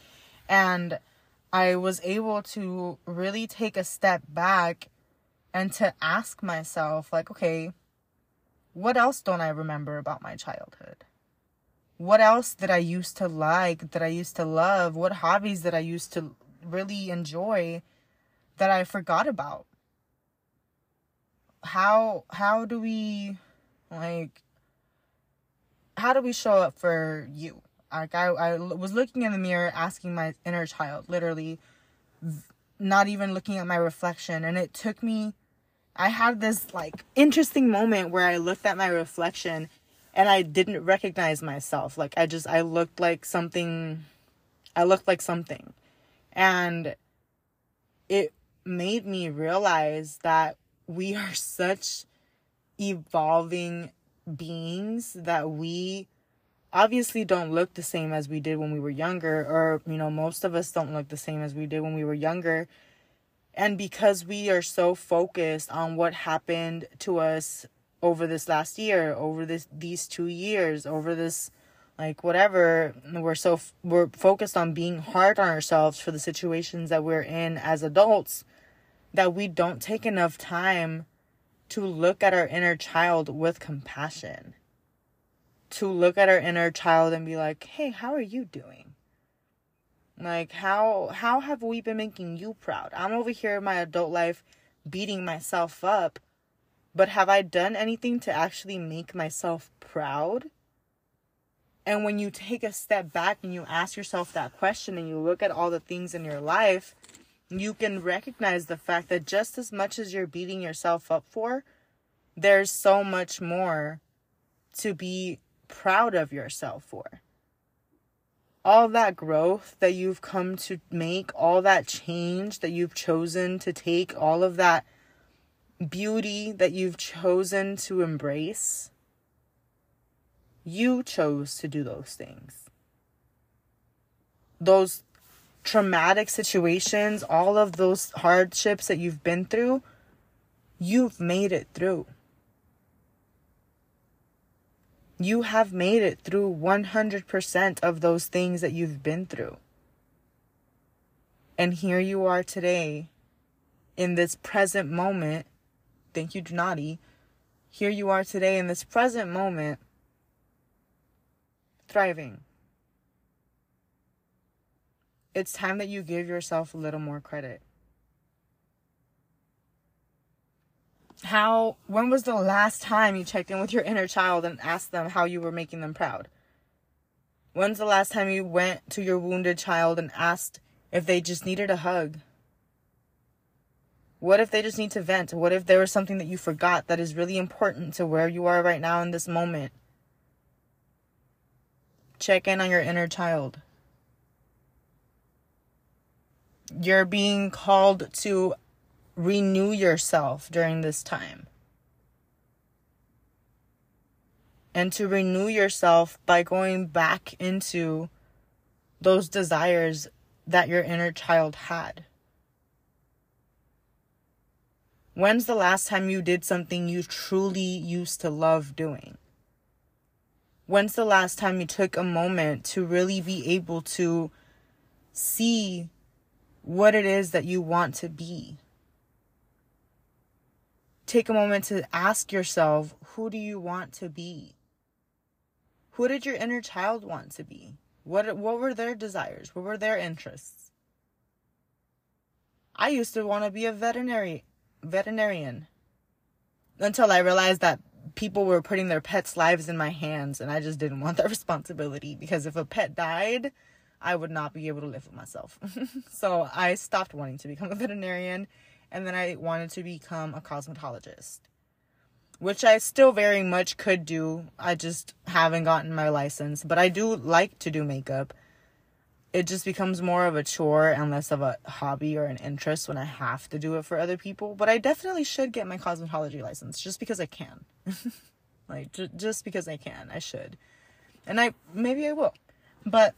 And I was able to really take a step back and to ask myself like, okay, what else don't I remember about my childhood? What else did I used to like, that I used to love? What hobbies that I used to really enjoy that I forgot about? how how do we like how do we show up for you like I, I was looking in the mirror asking my inner child literally not even looking at my reflection and it took me i had this like interesting moment where i looked at my reflection and i didn't recognize myself. Like i just i looked like something i looked like something. And it made me realize that we are <laughs> such evolving beings that we obviously don't look the same as we did when we were younger or you know most of us don't look the same as we did when we were younger and because we are so focused on what happened to us over this last year over this these 2 years over this like whatever we're so we're focused on being hard on ourselves for the situations that we're in as adults that we don't take enough time to look at our inner child with compassion. To look at our inner child and be like, "Hey, how are you doing?" Like, how how have we been making you proud? I'm over here in my adult life beating myself up, but have I done anything to actually make myself proud? And when you take a step back and you ask yourself that question and you look at all the things in your life, you can recognize the fact that just as much as you're beating yourself up for, there's so much more to be proud of yourself for. All that growth that you've come to make, all that change that you've chosen to take, all of that beauty that you've chosen to embrace, you chose to do those things. Those traumatic situations, all of those hardships that you've been through, you've made it through. You have made it through 100% of those things that you've been through. And here you are today in this present moment. Thank you, Donati. Here you are today in this present moment, thriving it's time that you give yourself a little more credit. How, when was the last time you checked in with your inner child and asked them how you were making them proud? When's the last time you went to your wounded child and asked if they just needed a hug? What if they just need to vent? What if there was something that you forgot that is really important to where you are right now in this moment? Check in on your inner child. You're being called to renew yourself during this time. And to renew yourself by going back into those desires that your inner child had. When's the last time you did something you truly used to love doing? When's the last time you took a moment to really be able to see what it is that you want to be? Take a moment to ask yourself, who do you want to be? Who did your inner child want to be? What what were their desires? What were their interests? I used to want to be a veterinary veterinarian until I realized that people were putting their pets' lives in my hands and I just didn't want that <laughs> responsibility because if a pet died, I would not be able to live with myself. <laughs> so I stopped wanting to become a veterinarian and then I wanted to become a cosmetologist, which I still very much could do. I just haven't gotten my license, but I do like to do makeup it just becomes more of a chore and less of a hobby or an interest when I have to do it for other people. But I definitely should get my cosmetology license just because I can. <laughs> like, j- just because I can. I should. And I, maybe I will. But,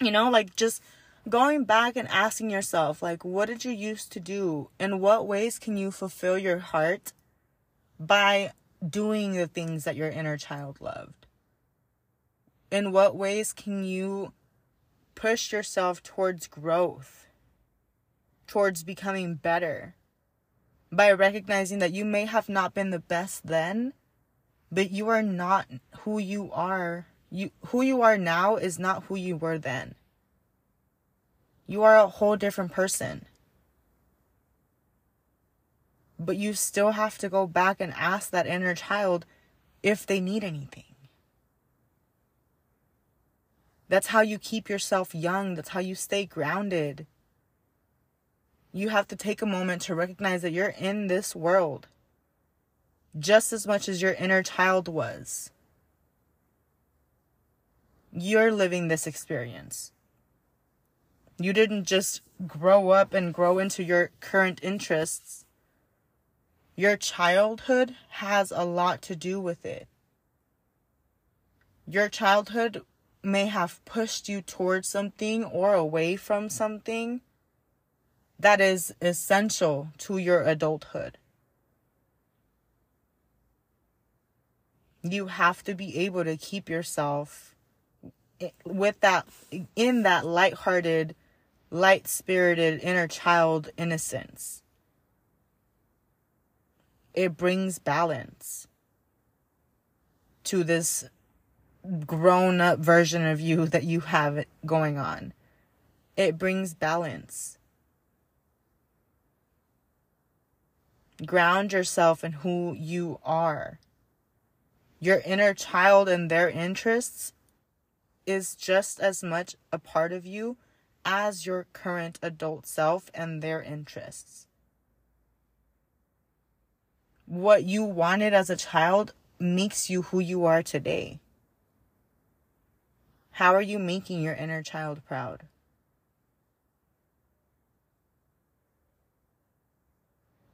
you know, like, just going back and asking yourself, like, what did you used to do? In what ways can you fulfill your heart by doing the things that your inner child loved? In what ways can you push yourself towards growth, towards becoming better, by recognizing that you may have not been the best then, but you are not who you are. You who you are now is not who you were then. You are a whole different person. But you still have to go back and ask that inner child if they need anything. That's how you keep yourself young. That's how you stay grounded. You have to take a moment to recognize that you're in this world just as much as your inner child was. You're living this experience. You didn't just grow up and grow into your current interests. Your childhood has a lot to do with it. Your childhood may have pushed you towards something or away from something that is essential to your adulthood. You have to be able to keep yourself with that in that light-hearted, light-spirited inner child innocence. It brings balance to this grown up version of you that you have going on. It brings balance. Ground yourself in who you are. Your inner child and their interests is just as much a part of you as your current adult self and their interests. What you wanted as a child makes you who you are today. How are you making your inner child proud?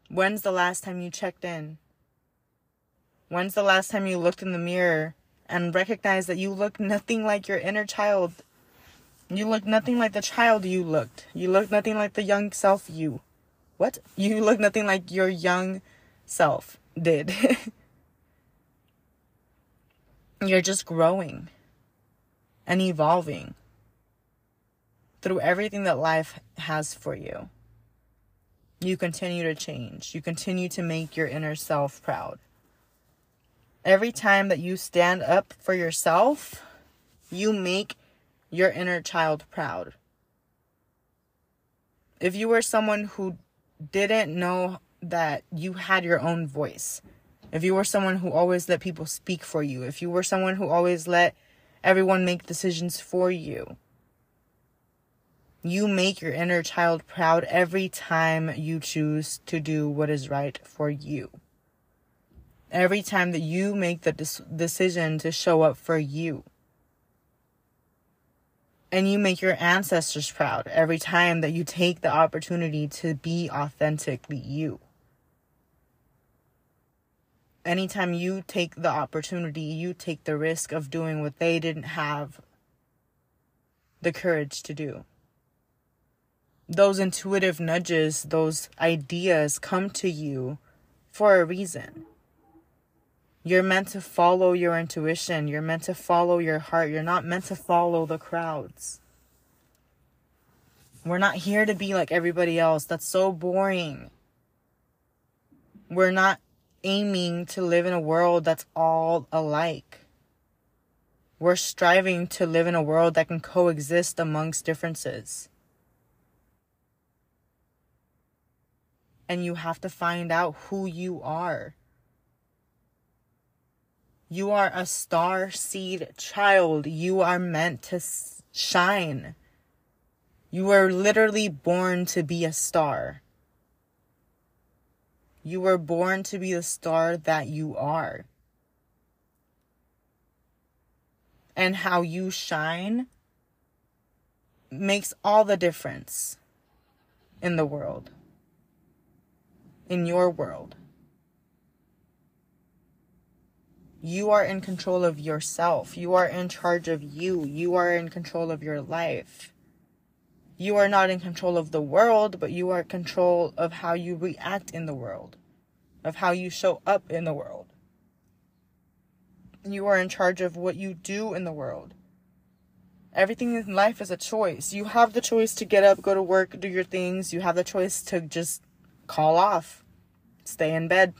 When's the last time you checked in? When's the last time you looked in the mirror and recognized that you look nothing like your inner child? You look nothing like the child you looked. You look nothing like the young self you. What? <laughs> You look nothing like your young self did. <laughs> You're just growing and evolving through everything that life has for you. You continue to change. You continue to make your inner self proud. Every time that you stand up for yourself, you make your inner child proud. If you were someone who didn't know that you had your own voice, if you were someone who always let people speak for you, if you were someone who always let everyone make decisions for you. You make your inner child proud every time you choose to do what is right for you. Every time that you make the decision to show up for you. And you make your ancestors proud every time that you take the opportunity to be authentically you. Anytime you take the opportunity, you take the risk of doing what they didn't have the courage to do. Those intuitive nudges, those ideas come to you for a reason. You're meant to follow your intuition. You're meant to follow your heart. You're not meant to follow the crowds. We're not here to be like everybody else. That's so boring. We're not aiming to live in a world that's all alike. We're striving to live in a world that can coexist amongst differences. And you have to find out who you are. You are a star seed child. You are meant to shine. You were literally born to be a star. You were born to be the star that you are. And how you shine makes all the difference in the world, in your world. You are in control of yourself. You are in charge of you. You are in control of your life. You are not in control of the world, but you are in control of how you react in the world, of how you show up in the world. You are in charge of what you do in the world. Everything in life is a choice. You have the choice to get up, go to work, do your things. You have the choice to just call off, stay in bed,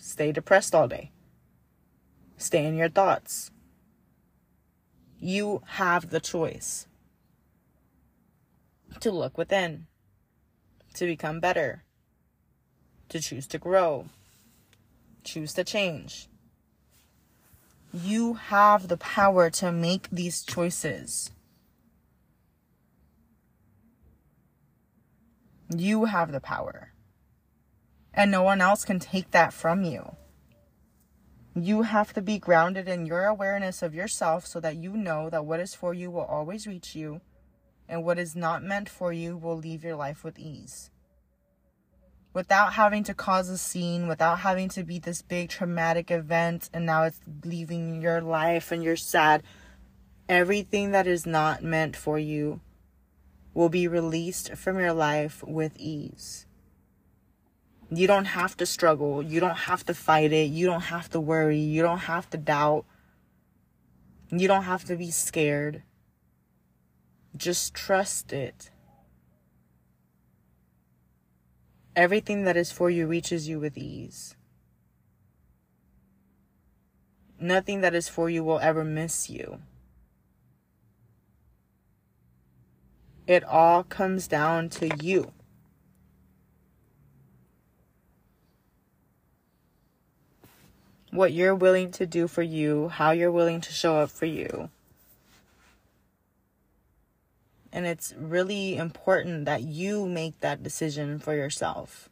stay depressed all day. Stay in your thoughts. You have the choice to look within, to become better, to choose to grow, choose to change. You have the power to make these choices. You have the power. And no one else can take that from you. You have to be grounded in your awareness of yourself so that you know that what is for you will always reach you and what is not meant for you will leave your life with ease. Without having to cause a scene, without having to be this big traumatic event and now it's leaving your life and you're sad. Everything that is not meant for you will be released from your life with ease. You don't have to struggle. You don't have to fight it. You don't have to worry. You don't have to doubt. You don't have to be scared. Just trust it. Everything that is for you reaches you with ease. Nothing that is for you will ever miss you. It all comes down to you. What you're willing to do for you, how you're willing to show up for you. And it's really important that you make that decision for yourself.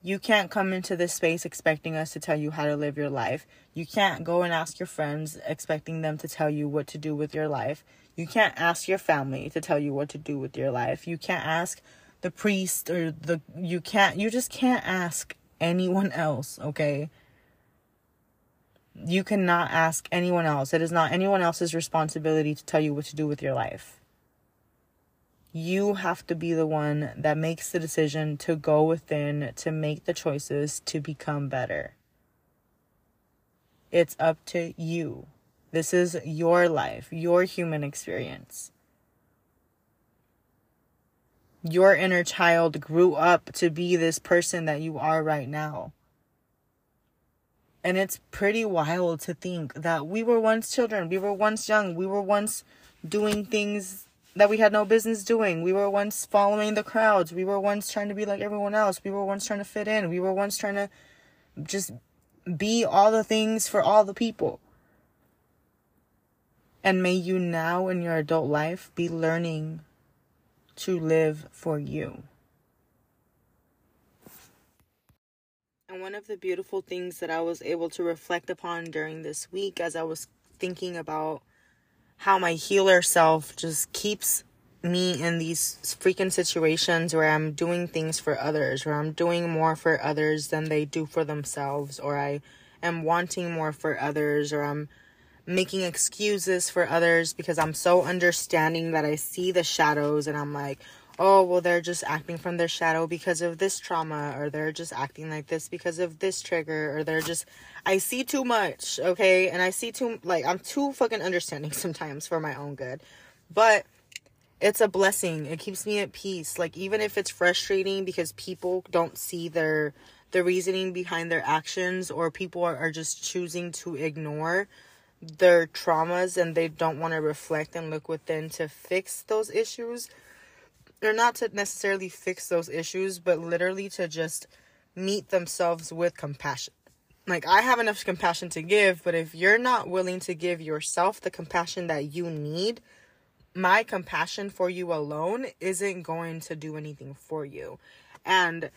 You can't come into this space expecting us to tell you how to live your life. You can't go and ask your friends expecting them to tell you what to do with your life. You can't ask your family to tell you what to do with your life. You can't ask the priest or the you can't you just can't ask anyone else, okay? You cannot ask anyone else. It is not anyone else's responsibility to tell you what to do with your life. You have to be the one that makes the decision to go within, to make the choices to become better. It's up to you. This is your life, your human experience. Your inner child grew up to be this person that you are right now. And it's pretty wild to think that we were once children, we were once young, we were once doing things that we had no business doing. We were once following the crowds. We were once trying to be like everyone else. We were once trying to fit in. We were once trying to just be all the things for all the people. And may you now in your adult life be learning to live for you. And one of the beautiful things that I was able to reflect upon during this week as I was thinking about how my healer self just keeps me in these freaking situations where I'm doing things for others, where I'm doing more for others than they do for themselves, or I am wanting more for others, or I'm making excuses for others because I'm so understanding that I see the shadows and I'm like, oh, well, they're just acting from their shadow because of this trauma, or they're just acting like this because of this trigger, or they're just, I see too much, okay? And I see too, like, I'm too fucking understanding <laughs> sometimes for my own good. But it's a blessing. It keeps me at peace. Like, even if it's frustrating because people don't see their, the reasoning behind their actions, or people are, are just choosing to ignore their traumas and they don't want to reflect and look within to fix those issues or not to necessarily fix those issues, but literally to just meet themselves with compassion. Like, I have enough compassion to give, but if you're not willing to give yourself the compassion that you need, my compassion for you alone isn't going to do anything for you. And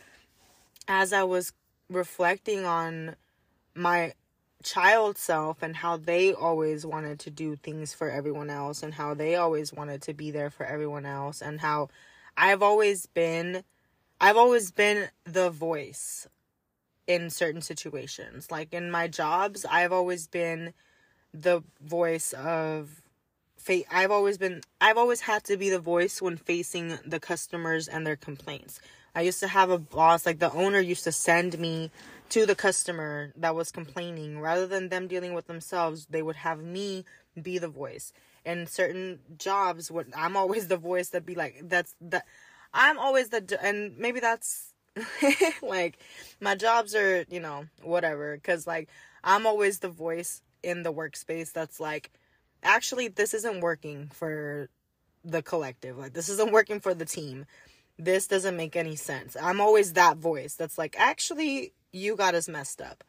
as I was reflecting on my child self and how they always wanted to do things for everyone else and how they always wanted to be there for everyone else and how I've always been I've always been the voice in certain situations. Like in my jobs, I've always been the voice of fate. I've always been I've always had to be the voice when facing the customers and their complaints. I used to have a boss like the owner used to send me to the customer that was complaining rather than them dealing with themselves, they would have me be the voice. And certain jobs what i'm always the voice that be like that's that i'm always the and maybe that's <laughs> like my jobs are you know whatever. Because like i'm always the voice in the workspace that's like actually this isn't working for the collective. Like this isn't working for the team. This doesn't make any sense. I'm always that voice that's like actually you got us messed up.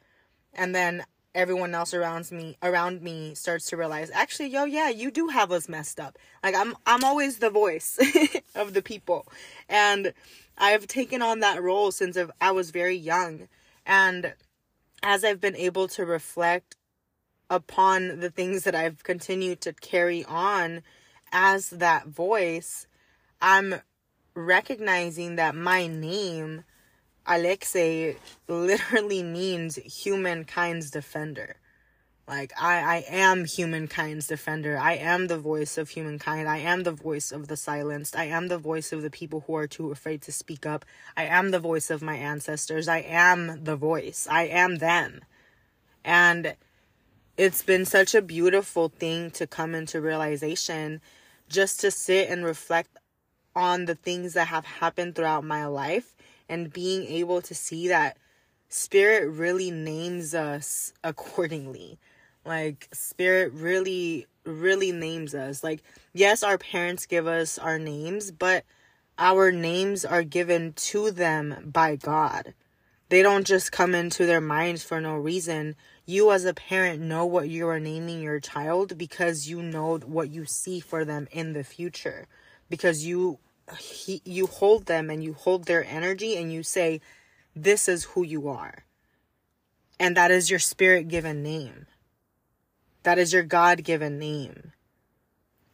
And then everyone else around me around me starts to realize actually yo yeah you do have us messed up. Like i'm i'm always the voice <laughs> of the people. And i've taken on that role since i was very young. And as i've been able to reflect upon the things that i've continued to carry on as that voice i'm recognizing that my name Alexei literally means humankind's defender. Like I, I am humankind's defender. I am the voice of humankind. I am the voice of the silenced. I am the voice of the people who are too afraid to speak up. I am the voice of my ancestors. I am the voice. I am them. And it's been such a beautiful thing to come into realization just to sit and reflect on the things that have happened throughout my life and being able to see that spirit really names us accordingly. Like spirit really really names us. Like yes our parents give us our names but our names are given to them by god. They don't just come into their minds for no reason. You as a parent know what you are naming your child because you know what you see for them in the future. Because you he, you hold them and you hold their energy and you say, This is who you are. And that is your spirit given name. That is your God given name.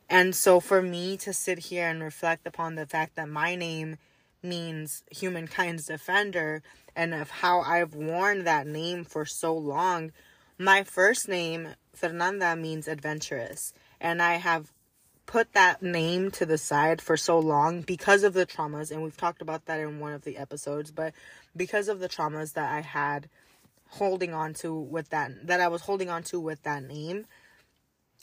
And so for me to sit here and reflect upon the fact that my name means humankind's defender and of how I've worn that name for so long, my first name, Fernanda, means adventurous. And I have put that name to the side for so long because of the traumas and we've talked about that in one of the episodes but because of the traumas that I had holding on to with that that I was holding on to with that name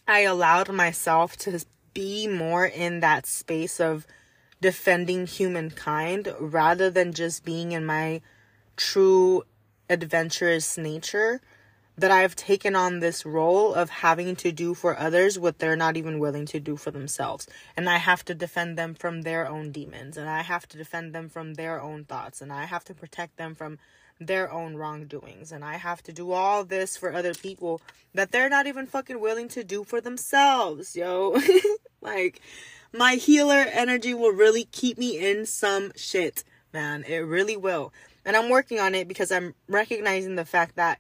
I allowed myself to be more in that space of defending humankind rather than just being in my true adventurous nature that I've taken on this role of having to do for others what they're not even willing to do for themselves. And I have to defend them from their own demons, and I have to defend them from their own thoughts, and I have to protect them from their own wrongdoings. And I have to do all this for other people that they're not even fucking willing to do for themselves, yo. <laughs> like, my healer energy will really keep me in some shit, man. It really will. And I'm working on it because I'm recognizing the fact that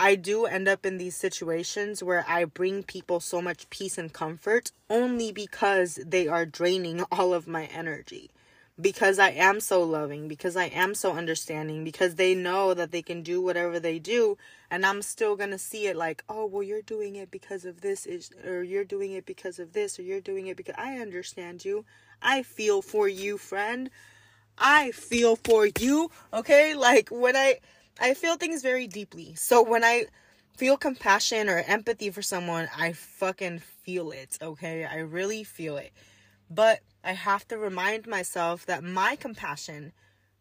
I do end up in these situations where I bring people so much peace and comfort only because they are draining <laughs> all of my energy. Because I am so loving, because I am so understanding, because they know that they can do whatever they do, and I'm still gonna see it like, oh, well, you're doing it because of this, or you're doing it because of this, or you're doing it because I understand you. I feel for you, friend. I feel for you, okay? Like when I I feel things very deeply. So when I feel compassion or empathy for someone, I fucking feel it, okay? I really feel it. But I have to remind myself that my compassion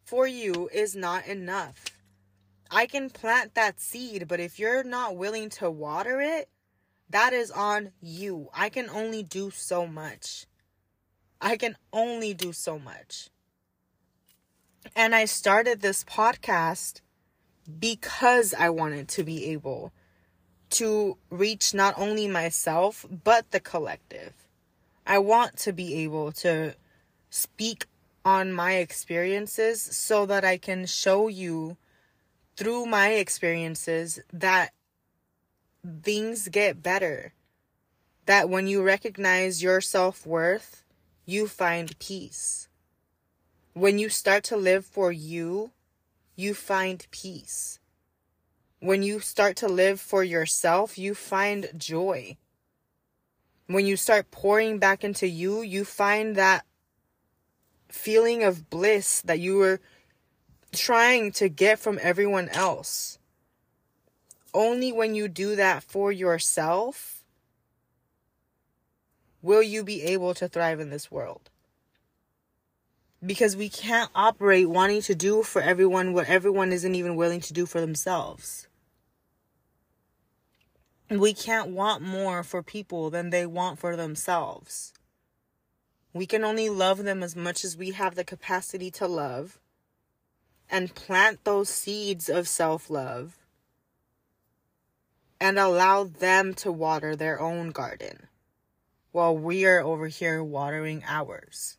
for you is not enough. I can plant that seed, but if you're not willing to water it, that is on you. I can only do so much. I can only do so much. And I started this podcast because I wanted to be able to reach not only myself, but the collective. I want to be able to speak on my experiences so that I can show you through my experiences that things get better. That when you recognize your self worth, you find peace. When you start to live for you, you find peace. When you start to live for yourself, you find joy. When you start pouring back into you, you find that feeling of bliss that you were trying to get from everyone else. Only when you do that for yourself will you be able to thrive in this world because we can't operate wanting to do for everyone what everyone isn't even willing to do for themselves. We can't want more for people than they want for themselves. We can only love them as much as we have the capacity to love and plant those seeds of self love and allow them to water their own garden while we are over here watering ours.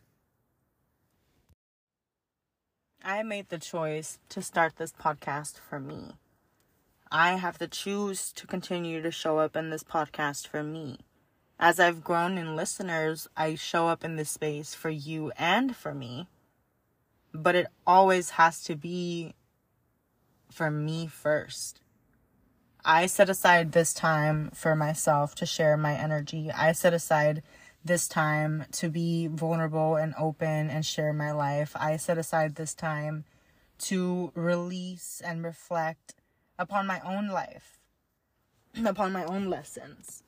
I made the choice to start this podcast for me. I have to choose to continue to show up in this podcast for me. As I've grown in listeners, I show up in this space for you and for me. But it always has to be for me first. I set aside this time for myself to share my energy. I set aside this time to be vulnerable and open and share my life. I set aside this time to release and reflect upon my own life, upon my own lessons.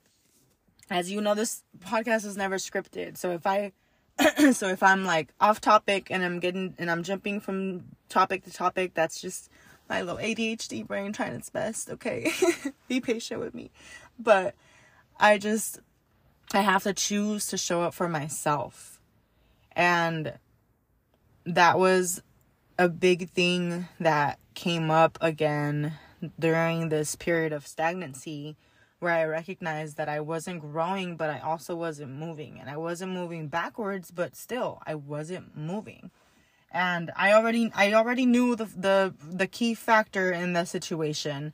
As you know, this podcast is never scripted. So if I <clears throat> so if I'm like off topic and I'm getting and I'm jumping from topic to topic, that's just my little ADHD brain trying its best, okay? <laughs> Be patient with me. But I just I have to choose to show up for myself. And that was a big thing that came up again during this period of stagnancy where I recognized that I wasn't growing, but I also wasn't moving. And I wasn't moving backwards, but still I wasn't moving. And I already I already knew the the the key factor in the situation.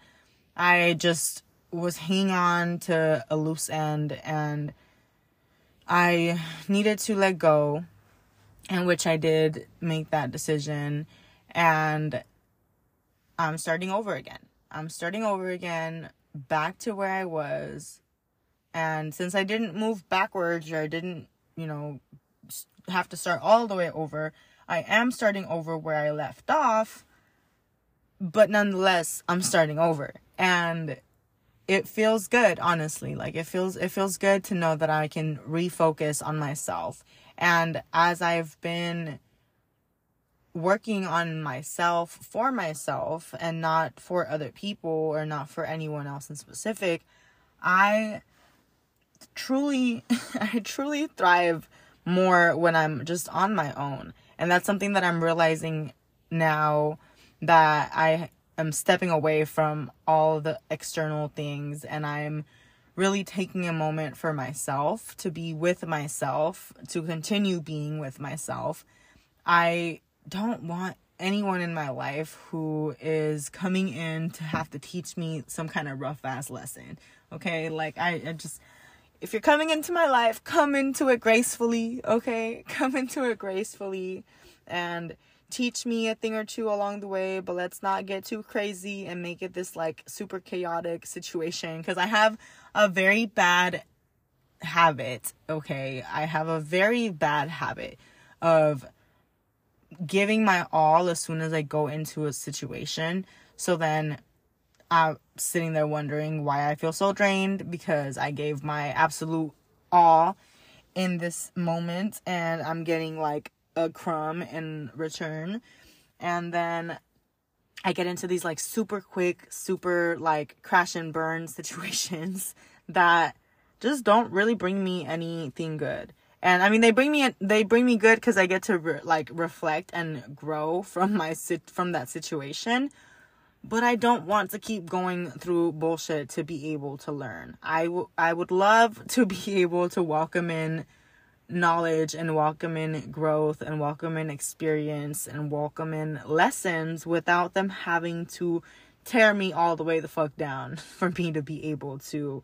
I just was hanging on to a loose end and I needed to let go, and which I did make that decision, and I'm starting over again. I'm starting over again, back to where I was. And since I didn't move backwards or I didn't, you know, have to start all the way over, I am starting over where I left off. But nonetheless, I'm starting over. And it feels good honestly like it feels it feels good to know that i can refocus on myself and as i've been working on myself for myself and not for other people or not for anyone else in specific, I truly <laughs> I truly thrive more when I'm just on my own. And that's something that I'm realizing now that I am stepping away from all the external things and I'm really taking a moment for myself to be with myself, to continue being with myself. I don't want anyone in my life who is coming in to have to teach me some kind of rough ass lesson. Okay? Like I, I just if you're coming into my life, come into it gracefully, okay? <laughs> Come into it gracefully and teach me a thing or two along the way, but let's not get too crazy and make it this like super chaotic situation because I have a very bad habit, okay? I have a very bad habit of giving my all as soon as I go into a situation. So then I'm sitting there wondering why I feel so drained because I gave my absolute all in this moment and I'm getting like a crumb in return. And then I get into these like super quick, super like crash and burn <laughs> situations that just don't really bring me anything good. And I mean they bring me they bring me good cuz I get to re- like reflect and grow from my sit from that situation but I don't want to keep going through bullshit to be able to learn. I, w- I would love to be <laughs> able to welcome in knowledge and welcome in growth and welcome in experience and welcome in lessons without them having to tear me all the way the fuck down <laughs> for me to be able to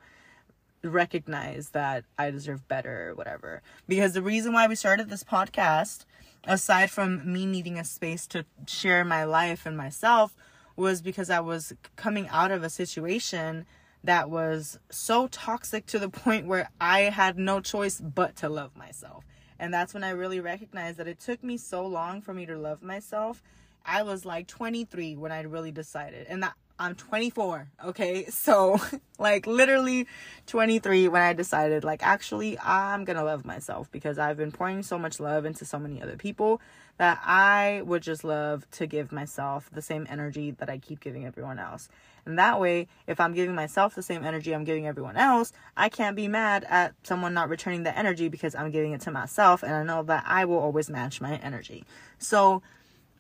recognize that I deserve better or whatever. Because the reason why we started this podcast, aside from me needing a space to share my life and myself, was because I was coming out of a situation that was so toxic to the point where I had no choice but to love myself. And that's when I really recognized that it took me so long for me to love myself. I was like 23 when I really decided. And that I'm 24, okay? <laughs> So, like, literally 23 when I decided, like, actually, I'm gonna love myself because I've been pouring so much love into so many other people that I would just love to give myself the same energy that I keep giving everyone else. And that way, if I'm giving myself the same energy I'm giving everyone else, I can't be mad at someone not returning the energy because I'm giving it to myself and I know that I will always match my energy. So,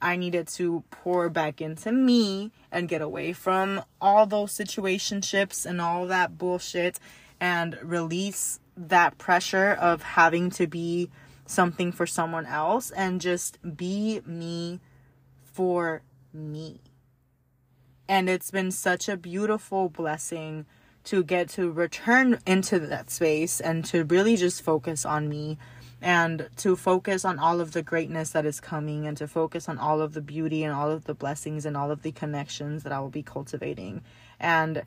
I needed to pour back into me and get away from all those situationships and all that bullshit and release that pressure of having to be something for someone else and just be me for me. And it's been such a beautiful blessing to get to return into that space and to really just focus on me and to focus on all of the greatness that is coming and to focus on all of the beauty and all of the blessings and all of the connections that I will be cultivating and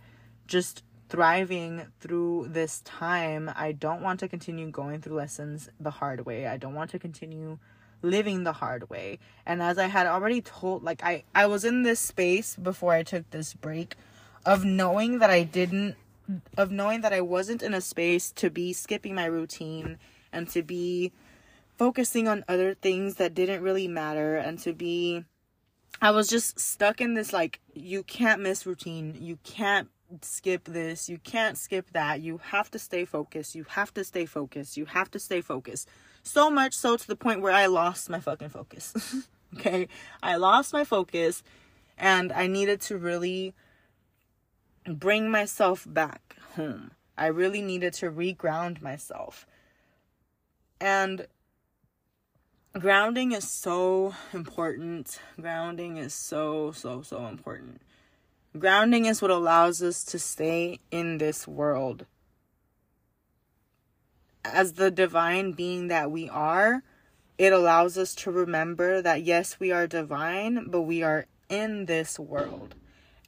just thriving through this time. I don't want to continue going through lessons the hard way. I don't want to continue living the hard way. And as I had already told like I I was in this space before I took this break of knowing that I didn't of knowing that I wasn't in a space to be skipping my routine and to be focusing on other things that didn't really matter and to be I was just stuck in this like you can't miss routine. You can't skip this. You can't skip that. You have to stay focused. You have to stay focused. You have to stay focused. So much so to the point where I lost my fucking focus. <laughs> okay? I lost my focus and I needed to really bring myself back home. I really needed to reground myself. And grounding is so important. Grounding is so, so, so important. Grounding is what allows us to stay in this world. As the divine being that we are, it allows us to remember that yes, we are divine, but we are in this world.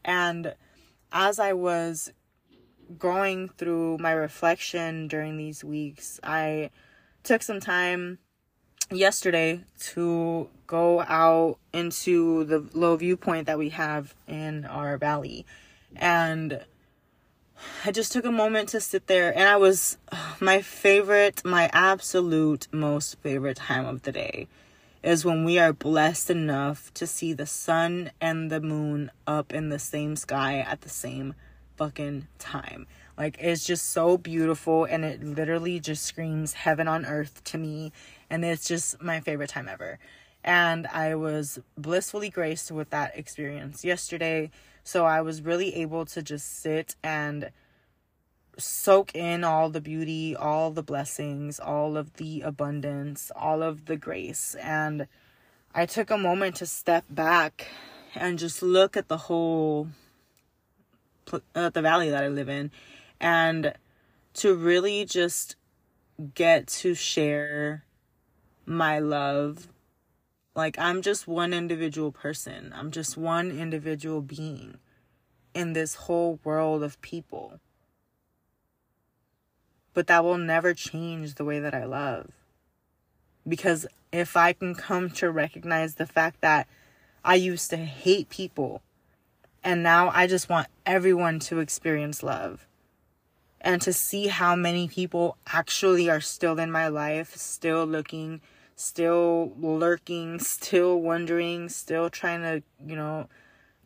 And as I was going through my reflection during these weeks, I took some time yesterday to go out into the low viewpoint that we have in our valley and I just took a moment to sit there and I was <sighs> my favorite my absolute most favorite time of the day is when we are blessed enough to see the sun and the moon up in the same sky at the same fucking time. Like it's just so beautiful and it literally just screams heaven on earth to me and it's just my favorite time ever. And I was blissfully graced with that experience yesterday. So I was really able to just sit and soak in all the beauty, all the blessings, all of the abundance, all of the grace. And I took a moment to step back and just look at the whole uh, the valley that I live in and to really just get to share my love like I'm just one individual person. I'm just one individual being in this whole world of people but that will never change the way that I love. Because if I can come to recognize the fact that I used to hate people and now I just want everyone to experience love and to see how many people actually are still in my life, still looking, still lurking, still wondering, still trying to, you know,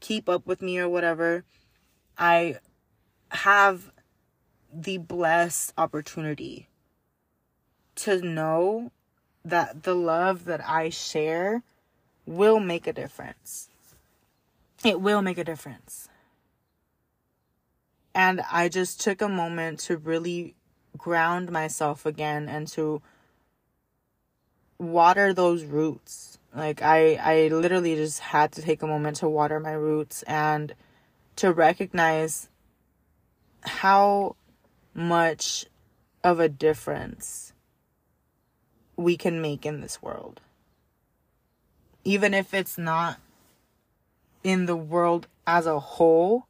keep up with me or whatever. I have the blessed opportunity to know that the love that I share will make a difference. It will make a difference. And I just took a moment to really ground myself again and to water those roots. Like I I literally just had to take a moment to water my roots and to recognize how much of a difference we can make in this world. Even if it's not in the world as a whole,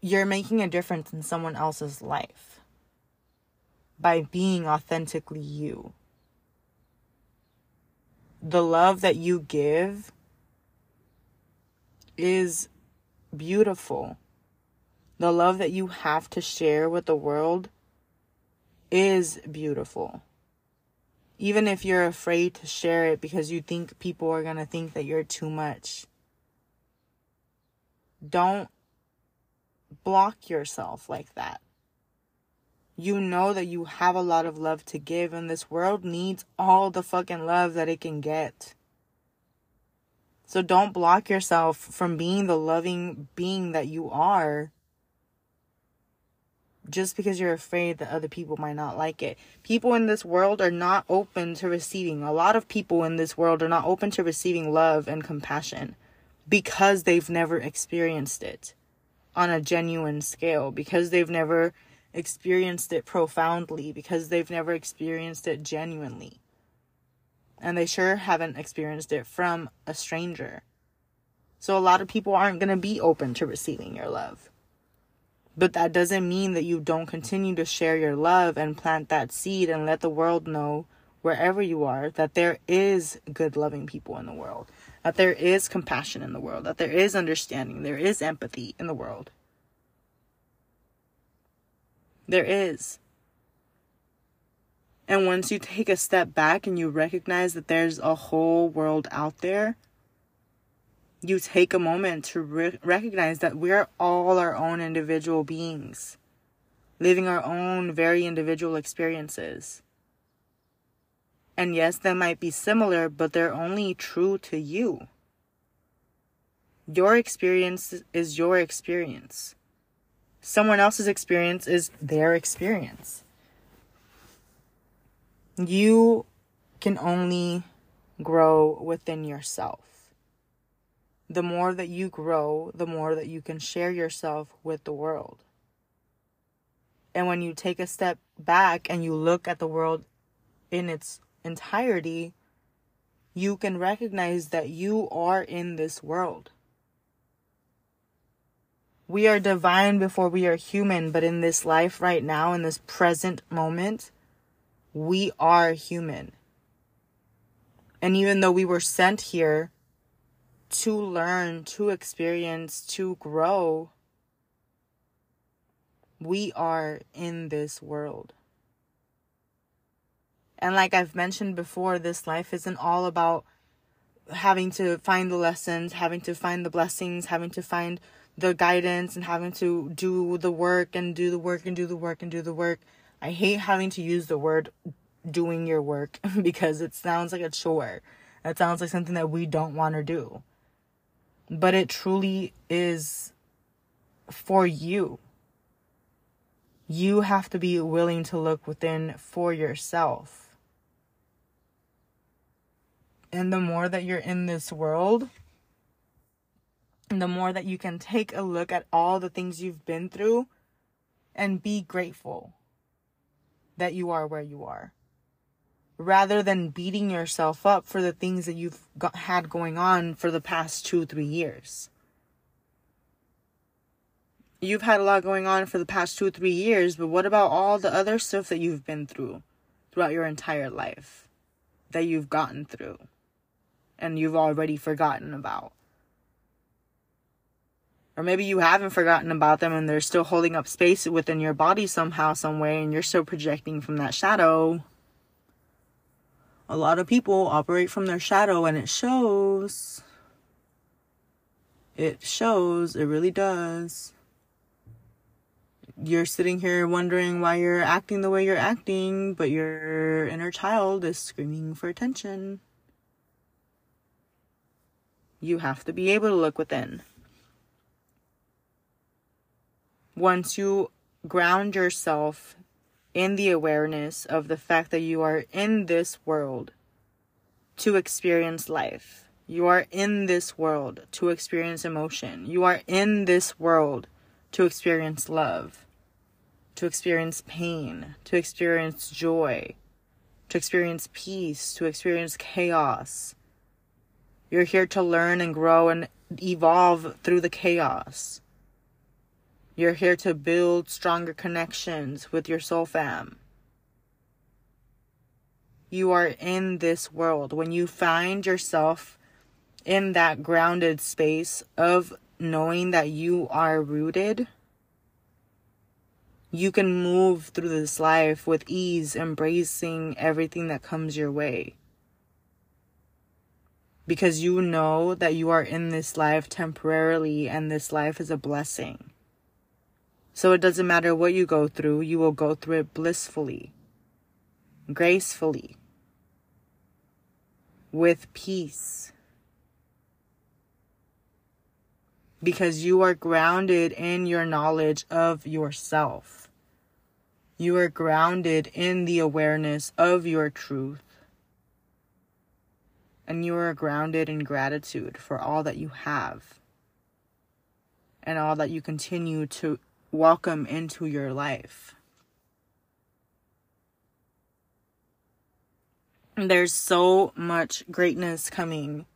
you're making a difference in someone else's life by being authentically you. The love that you give is beautiful the love that you have to share with the world is beautiful. Even if you're afraid to share it because you think people are going to think that you're too much, don't block yourself like that. You know that you have a lot of love to give, and this world needs all the fucking love that it can get. So don't block yourself from being the loving being that you are just because you're afraid that other people might not like it. People in this world are not open to receiving. A lot of people in this world are not open to receiving love and compassion because they've never experienced it on a genuine scale, because they've never experienced it profoundly, because they've never experienced it genuinely. And they sure haven't experienced it from a stranger. So a lot of people aren't going to be open to receiving your love. But that doesn't mean that you don't continue to share your love and plant that seed and let the world know wherever you are that there is good loving people in the world, that there is compassion in the world, that there is understanding, there is empathy in the world. There is. And once you take a step back and you recognize that there's a whole world out there, you take a moment to re- recognize that we're all our own individual beings, living our own very individual experiences. And yes, they might be similar, but they're only true to you. Your experience is your experience. Someone else's experience is their experience. You can only grow within yourself the more that you grow, the more that you can share yourself with the world. And when you take a step back and you look at the world in its entirety, you can recognize that you are in this world. We are divine before we are human, but in this life right now, in this present moment, we are human. And even though we were sent here to learn, to experience, to grow, we are in this world. And like I've mentioned before, this life isn't all about having to find the lessons, having to find the blessings, having to find the guidance, and having to do the work and do the work and do the work and do the work. I hate having to use the word doing your work <laughs> because it sounds like a chore. It sounds like something that we don't want to do. But it truly is for you. You have to be willing to look within for yourself and the more that you're in this world, the more that you can take a look at all the things you've been through and be grateful that you are where you are. Rather than beating yourself up for the things that you've got, had going on for the past two, three years. You've had a lot going on for the past two, three years, but what about all the other stuff that you've been through throughout your entire life that you've gotten through? and you've already forgotten about. Or maybe you haven't forgotten about them and they're still holding up space within your body somehow, some way, and you're still projecting from that shadow. A lot of people operate from their shadow and it shows. It shows, it really does. You're sitting here wondering why you're acting the way you're acting, but your inner child is screaming for attention you have to be able to look within. Once you ground yourself in the awareness of the fact that you are in this world to experience life, you are in this world to experience emotion, you are in this world to experience love, to experience pain, to experience joy, to experience peace, to experience chaos. You're here to learn and grow and evolve through the chaos. You're here to build stronger connections with your soul fam. You are in this world. When you find yourself in that grounded space of knowing that you are rooted, you can move through this life with ease, embracing everything that comes your way because you know that you are in this life temporarily and this life is a blessing. So it doesn't matter what you go through, you will go through it blissfully, gracefully, with peace. Because you are grounded in your knowledge of yourself. You are grounded in the awareness of your truth and you are grounded in gratitude for all that you have and all that you continue to welcome into your life. There's so much greatness coming.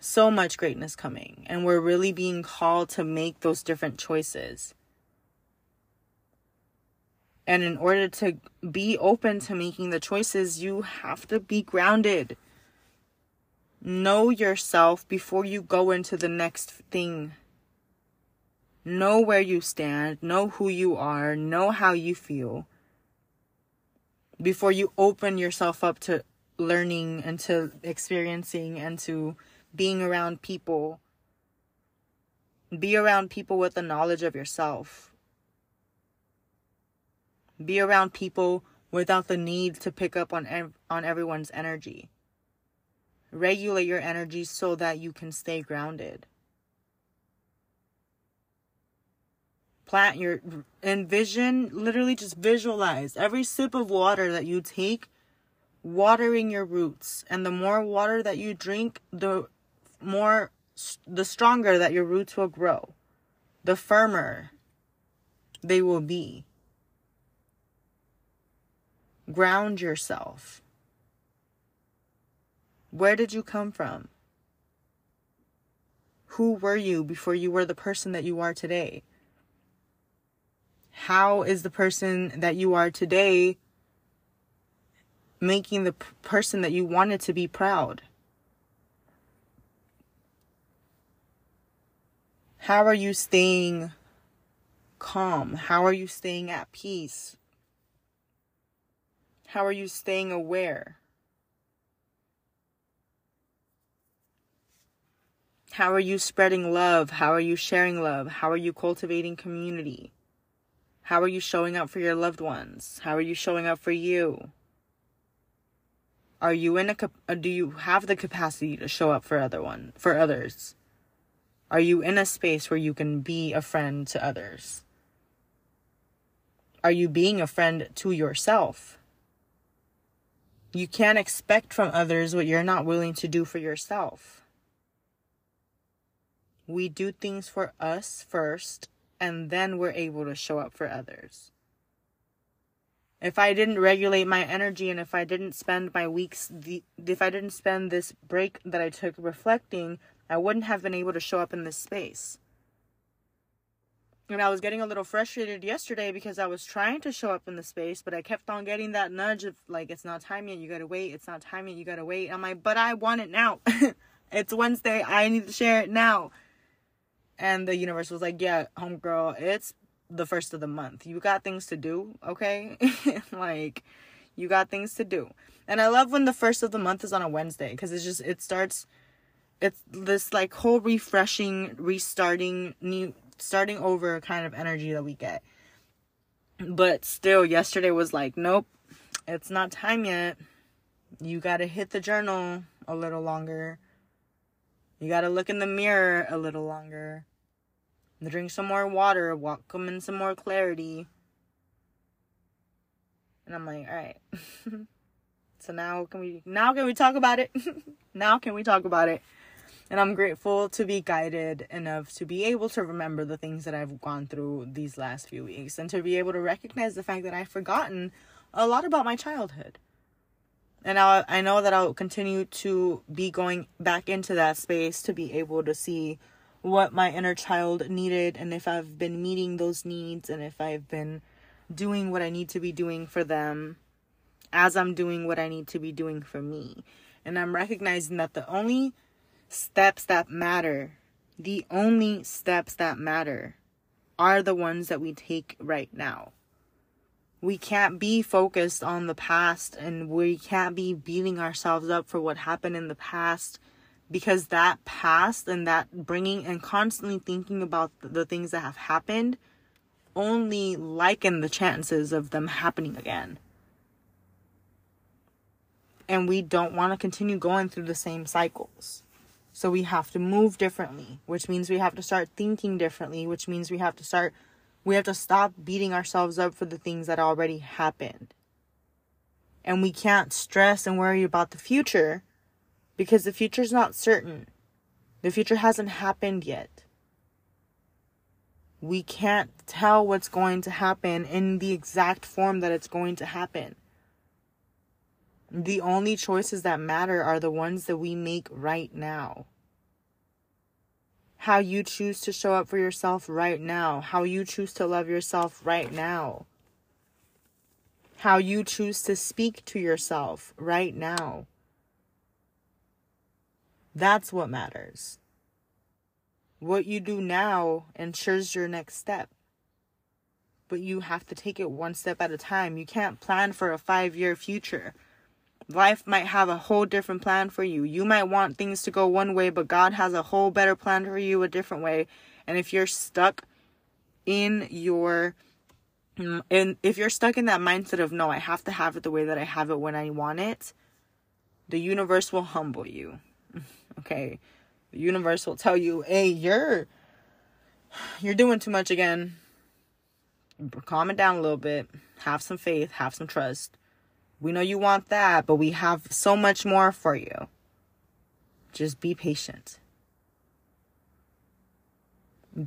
So much greatness coming. And we're really being called to make those different choices. And in order to be open to making the choices, you have to be grounded. Know yourself before you go into the next thing. Know where you stand, know who you are, know how you feel before you open yourself up to learning and to experiencing and to being around people. Be around people with the knowledge of yourself be around people without the need to pick up on ev- on everyone's energy. Regulate your energy so that you can stay grounded. Plant your envision, literally just visualize every sip of water that you take watering your roots and the more water that you drink the more the stronger that your roots will grow the firmer they will be Ground yourself. Where did you come from? Who were you before you were the person that you are today? How is the person that you are today making the p- person that you wanted to be proud? How are you staying calm? How are you staying at peace? How are you staying aware? How are you spreading love? How are you sharing love? How are you cultivating community? How are you showing up for your loved ones? How are you showing up for you? Are you in a uh, do you have the capacity to show up for other one for others? Are you in a space where you can be a friend to others? Are you being a friend to yourself? You can't expect from others what you're not willing to do for yourself. We do things for us first, and then we're able to show up for others. If I didn't regulate my energy and if I didn't spend my weeks, the, if I didn't spend this break that I took reflecting, I wouldn't have been able to show up in this space. And I was getting a little frustrated yesterday because I was trying to show up in the space, but I kept on getting that nudge of like, it's not time yet, you gotta wait, it's not time yet, you gotta wait. I'm like, but I want it now. <laughs> it's Wednesday, I need to share it now. And the universe was like, yeah, homegirl, it's the first of the month. You got things to do, okay? <laughs> like, you got things to do. And I love when the first of the month is on a Wednesday because it's just, it starts, it's this like whole refreshing, restarting, new starting over kind of energy that we get. But still, yesterday was like, nope, it's not time yet. You got to hit the journal a little longer. You got to look in the mirror a little longer. Drink some more water, welcome in some more clarity. And I'm like, all right. <laughs> so now can we now can we talk about it? <laughs> now can we talk about it? And I'm grateful to be guided enough to be able to remember the things that I've gone through these last few weeks and to be able to recognize the fact that I've forgotten a lot about my childhood. And I, I know that I'll continue to be going back into that space to be able to see what my inner child needed and if I've been meeting those needs and if I've been doing what I need to be doing for them as I'm doing what I need to be doing for me. And I'm recognizing that the only steps that matter, the only steps that matter, are the ones that we take right now. We can't be focused on the past and we can't be beating ourselves up for what happened in the past because that past and that bringing and constantly thinking about the things that have happened only liken the chances of them happening again. And we don't want to continue going through the same cycles. So we have to move differently, which means we have to start thinking differently, which means we have to start we have to stop beating ourselves up for the things that already happened. And we can't stress and worry about the future because the future's not certain. The future hasn't happened yet. We can't tell what's going to happen in the exact form that it's going to happen. The only choices that matter are the ones that we make right now. How you choose to show up for yourself right now. How you choose to love yourself right now. How you choose to speak to yourself right now. That's what matters. What you do now ensures your next step but you have to take it one step at a time. You can't plan for a five year future life might have a whole different plan for you. You might want things to go one way, but God has a whole better plan for you a different way. And if you're stuck in your mm, and if you're stuck in that mindset of no, I have to have it the way that I have it when I want it, the universe will humble you. <laughs> okay. The universe will tell you, "Hey, you're you're doing too much again. Calm it down a little bit. Have some faith, have some trust." We know you want that, but we have so much more for you. Just be patient.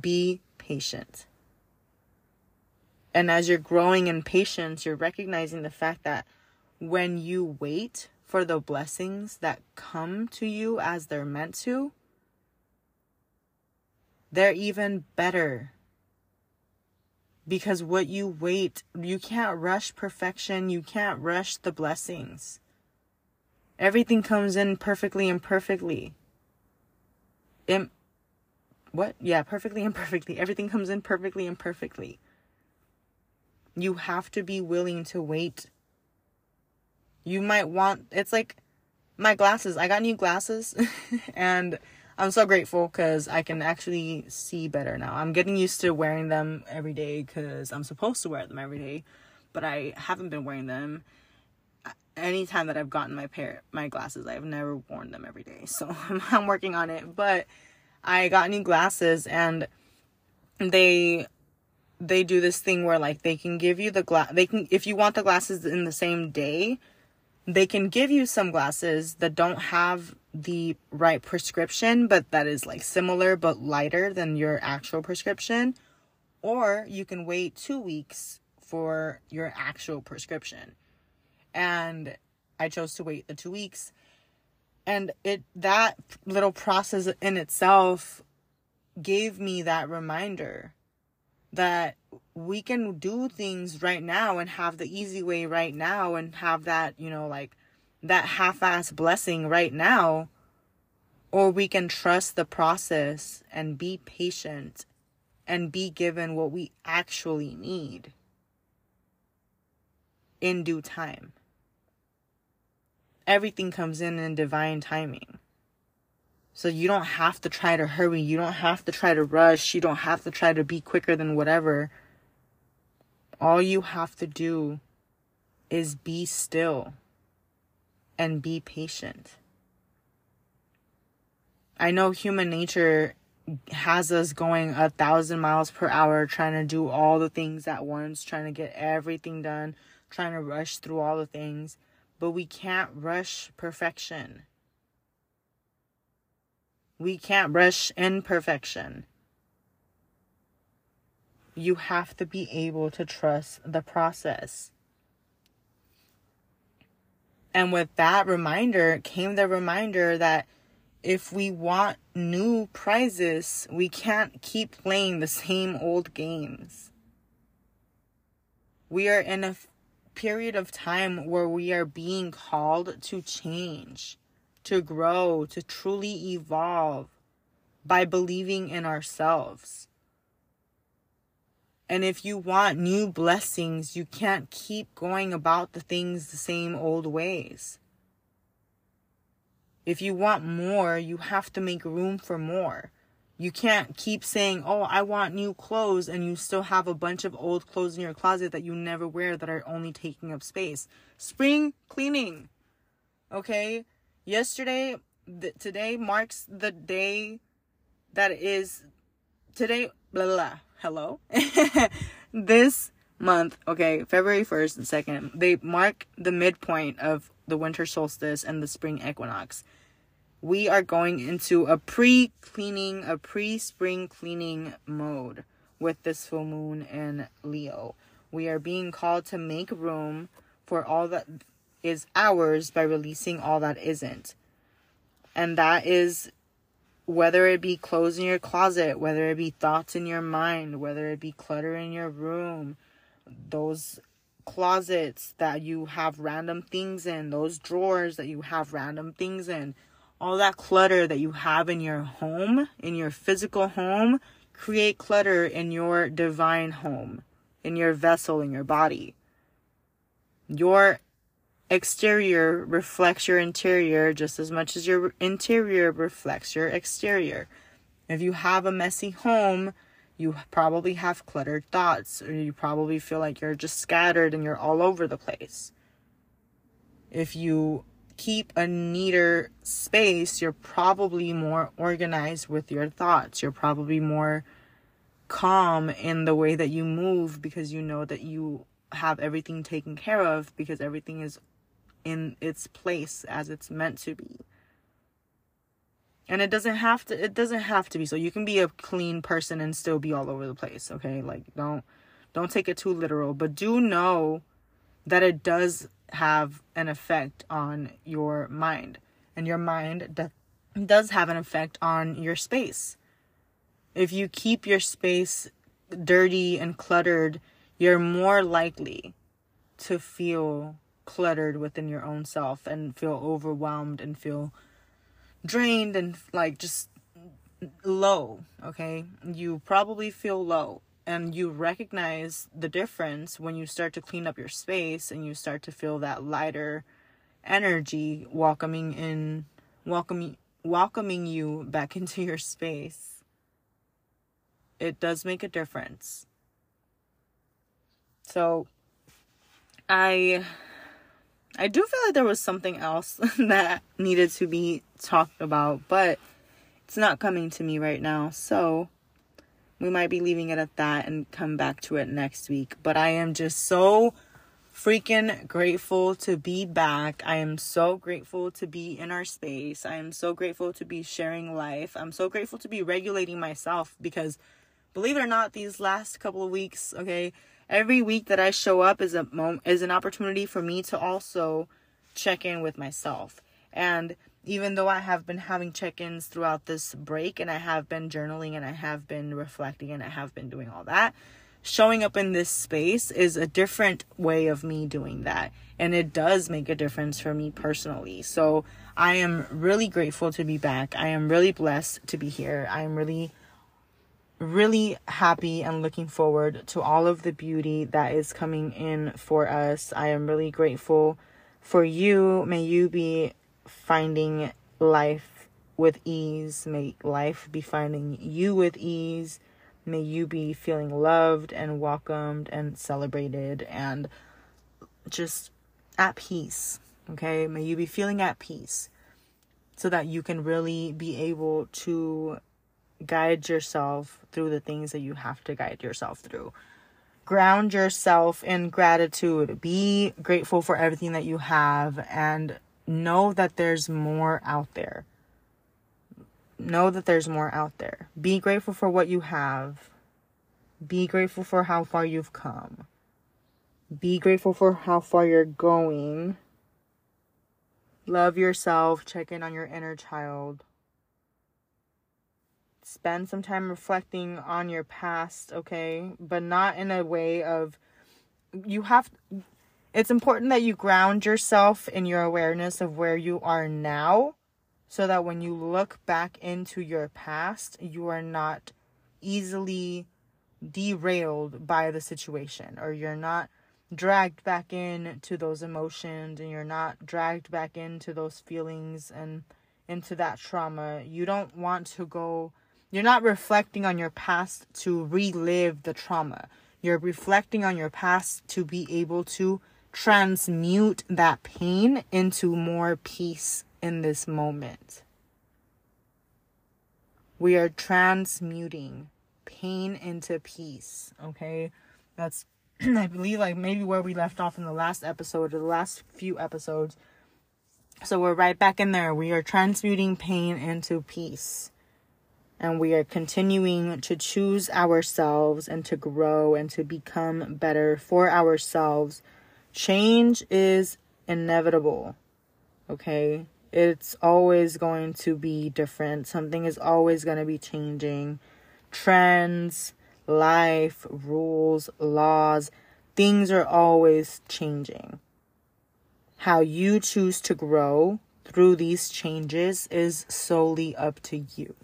Be patient. And as you're growing in patience, you're recognizing the fact that when you wait for the blessings that come to you as they're meant to, they're even better because what you wait, you can't rush perfection, you can't rush the blessings. Everything comes in perfectly and perfectly. Im- what? Yeah, perfectly and perfectly. Everything comes in perfectly and perfectly. You have to be willing to wait You might want it's like my glasses. I got new glasses <laughs> and I'm so grateful cuz I can actually see better now. I'm getting used to wearing them every day cuz I'm supposed to wear them every day, but I haven't been wearing them uh, anytime that I've gotten my pair my glasses. I've never worn them every day. So <laughs> I'm working on it, but I got new glasses and they they do this thing where like they can give you the glass they can if you want the glasses in the same day they can give you some glasses that don't have the right prescription but that is like similar but lighter than your actual prescription or you can wait 2 weeks for your actual prescription. And I chose to wait the 2 weeks. And it that little process in itself gave me that reminder that we can do things right now and have the easy way right now and have that, you know, like that half ass blessing right now. Or we can trust the process and be patient and be given what we actually need in due time. Everything comes in in divine timing. So you don't have to try to hurry. You don't have to try to rush. You don't have to try to be quicker than whatever. All you have to do is be still and be patient. I know human nature has us going a thousand miles per hour trying to do all the things at once, trying to get everything done, trying to rush through all the things, but we can't rush perfection. We can't rush imperfection. You have to be able to trust the process. And with that reminder came the reminder that if we want new prizes, we can't keep playing the same old games. We are in a period of time where we are being called to change to grow, to truly evolve by believing in ourselves. And if you want new blessings, you can't keep going about the things the same old ways. If you want more, you have to make room for more. You can't keep saying, Oh, I want new clothes, and you still have a bunch of old clothes in your closet that you never wear that are only taking up space. Spring cleaning. Okay? yesterday th- today marks the day that is today blah blah, blah. Hello? <laughs> This month okay february 1st and 2nd they mark the midpoint of the winter solstice and the spring equinox. We are going into a pre-cleaning a pre-spring cleaning mode with this full moon in leo. We are being called to make room for all that is ours by releasing all that isn't. And that is whether it be clothes in your closet, whether it be thoughts in your mind, whether it be clutter in your room, those closets that you have random things in, those drawers that you have random things in, all that clutter that you have in your home, in your physical home, create clutter in your divine home, in your vessel, in your body. Your exterior reflects your interior just as much as your interior reflects your exterior. If you have a messy home, you probably have cluttered thoughts, or you probably feel like you're just scattered and you're all over the place. If you keep a neater space, you're probably more organized with your thoughts. You're probably more calm in the way that you move because you know that you have everything taken care of because everything is in its place as it's meant to be. And it doesn't have to it doesn't have to be so you can be a clean person and still be all over the place, okay? Like don't don't take it too literal, but do know that it does have an effect on your mind. And your mind do- does have an effect on your space. If you keep your space dirty and cluttered, you're more likely to feel cluttered within your own self and feel overwhelmed and feel drained and like just low, okay? You probably feel low and you recognize the difference when you start to clean up your space and you start to feel that lighter energy welcoming in welcoming welcoming you back <laughs> into your space it does make a difference so i i do feel like there was something else <laughs> that needed to be talked about but it's not coming to me right now so we might be leaving it at that and come back to it next week but i am just so freaking grateful to be back. I am so grateful to be in our space. I am so grateful to be sharing life. I'm so grateful to be regulating myself because believe it or not, these last couple of weeks, okay, every week that I show up is a moment is an opportunity for me to also check in with myself. And even though I have been having check-ins throughout this break and I have been journaling and I have been reflecting and I have been doing all that, showing up in this space is a different way of me doing that. And it does make a difference for me personally. So I am really grateful to be back. I am really blessed to be here. I am really, really happy and looking forward to all of the beauty that is coming in for us. I am really grateful for you. May you be finding life with ease. May life be finding you with ease May you be feeling loved and welcomed and celebrated and just at peace. Okay? May you be feeling at peace so that you can really be able to guide yourself through the things that you have to guide yourself through. Ground yourself in gratitude. Be grateful for everything that you have and know that there's more out there know that there's more out there. Be grateful for what you have. Be grateful for how far you've come. Be grateful for how far you're going. Love yourself. Check in on your inner child. Spend some time reflecting on your past, okay? But not in a way of you have it's important that you ground yourself in your awareness of where you are now so that when you look back into your past, you are not easily derailed by the situation or you're not dragged back into those emotions and you're not dragged back into those feelings and into that trauma. You don't want to go, you're not reflecting on your past to relive the trauma. You're reflecting on your past to be able to transmute that pain into more peace in this moment. We are transmuting pain into peace, okay? That's, <clears throat> I believe, like maybe where we left off in the last episode or the last few episodes. So we're right back in there. We are transmuting pain into peace. And we are continuing to choose ourselves and to grow and to become better for ourselves. Change is inevitable. Okay? it's always going to be different. Something is always going to be changing. Trends, life, rules, laws, things are always changing. How you choose to grow through these changes is solely up to you.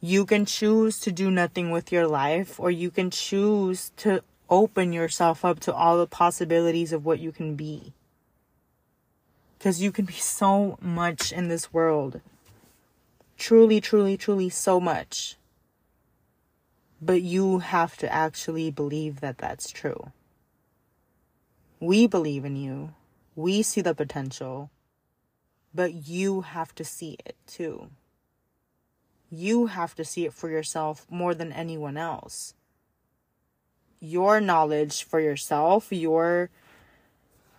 You can choose to do nothing with your life, or you can choose to open yourself up to all the possibilities of what you can be. Because you can be so much in this world. Truly, truly, truly, so much. But you have to actually believe that that's true. We believe in you. We see the potential. But you have to see it too. You have to see it for yourself more than anyone else. Your knowledge for yourself, your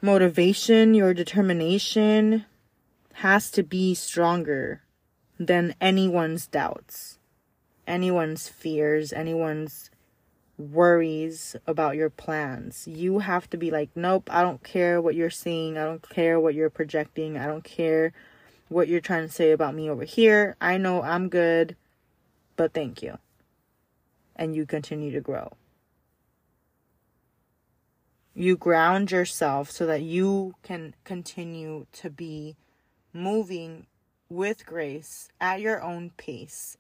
motivation, your determination has to be stronger than anyone's doubts, anyone's fears, anyone's worries about your plans. You have to be like, nope, I don't care what you're seeing. I don't care what you're projecting. I don't care what you're trying to say about me over here. I know I'm good, but thank you. And you continue to grow you ground yourself so that you can continue to be moving with grace at your own pace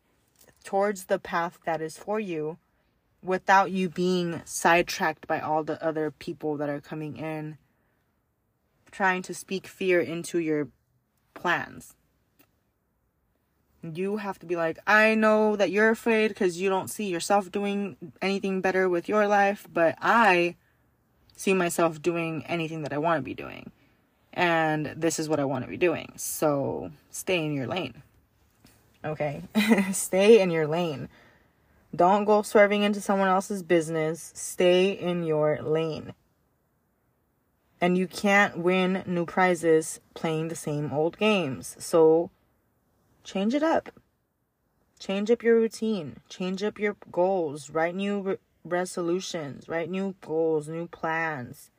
towards the path that is for you without you being sidetracked by all the other people that are coming in trying to speak fear into your plans. You have to be like, I know that you're afraid because you don't see yourself doing anything better with your life, but I see myself doing anything that I want to be doing. And this is what I want to be doing. So stay in your lane. Okay? <laughs> stay in your lane. Don't go swerving into someone else's business. Stay in your lane. And you can't win new prizes playing the same old games. So change it up. Change up your routine. Change up your goals. Write new re- resolutions. Write new goals, new plans.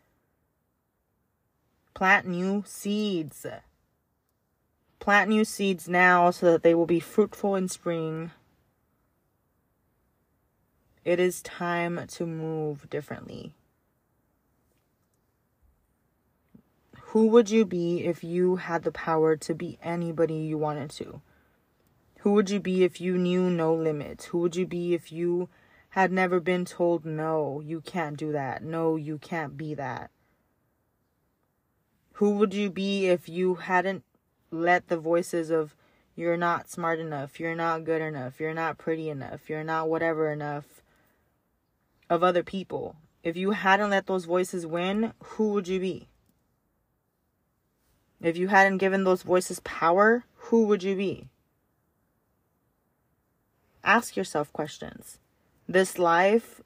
Plant new seeds. Plant new seeds now so that they will be fruitful in spring. It is time to move differently. Who would you be if you had the power to be anybody you wanted to? Who would you be if you knew no limits? Who would you be if you had never been told, no, you can't do that? No, you can't be that? Who would you be if you hadn't let the voices of you're not smart enough, you're not good enough, you're not pretty enough, you're not whatever enough of other people? If you hadn't let those voices win, who would you be? If you hadn't given those voices power, who would you be? Ask yourself questions. This life,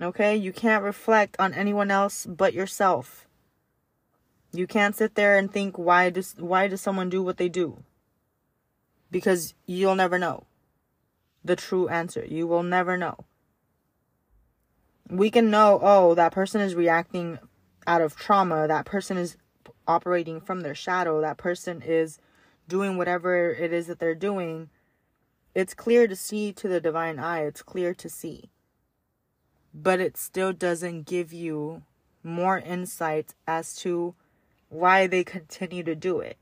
okay, you can't reflect on anyone else but yourself. You can't sit there and think why does why does someone do what they do? Because you'll never know the true answer. You will never know. We can know, oh, that person is reacting out of trauma. That person is operating from their shadow, that person is doing whatever it is that they're doing, it's clear to see to the divine eye. It's clear to see. But it still doesn't give you more insight as to why they continue to do it.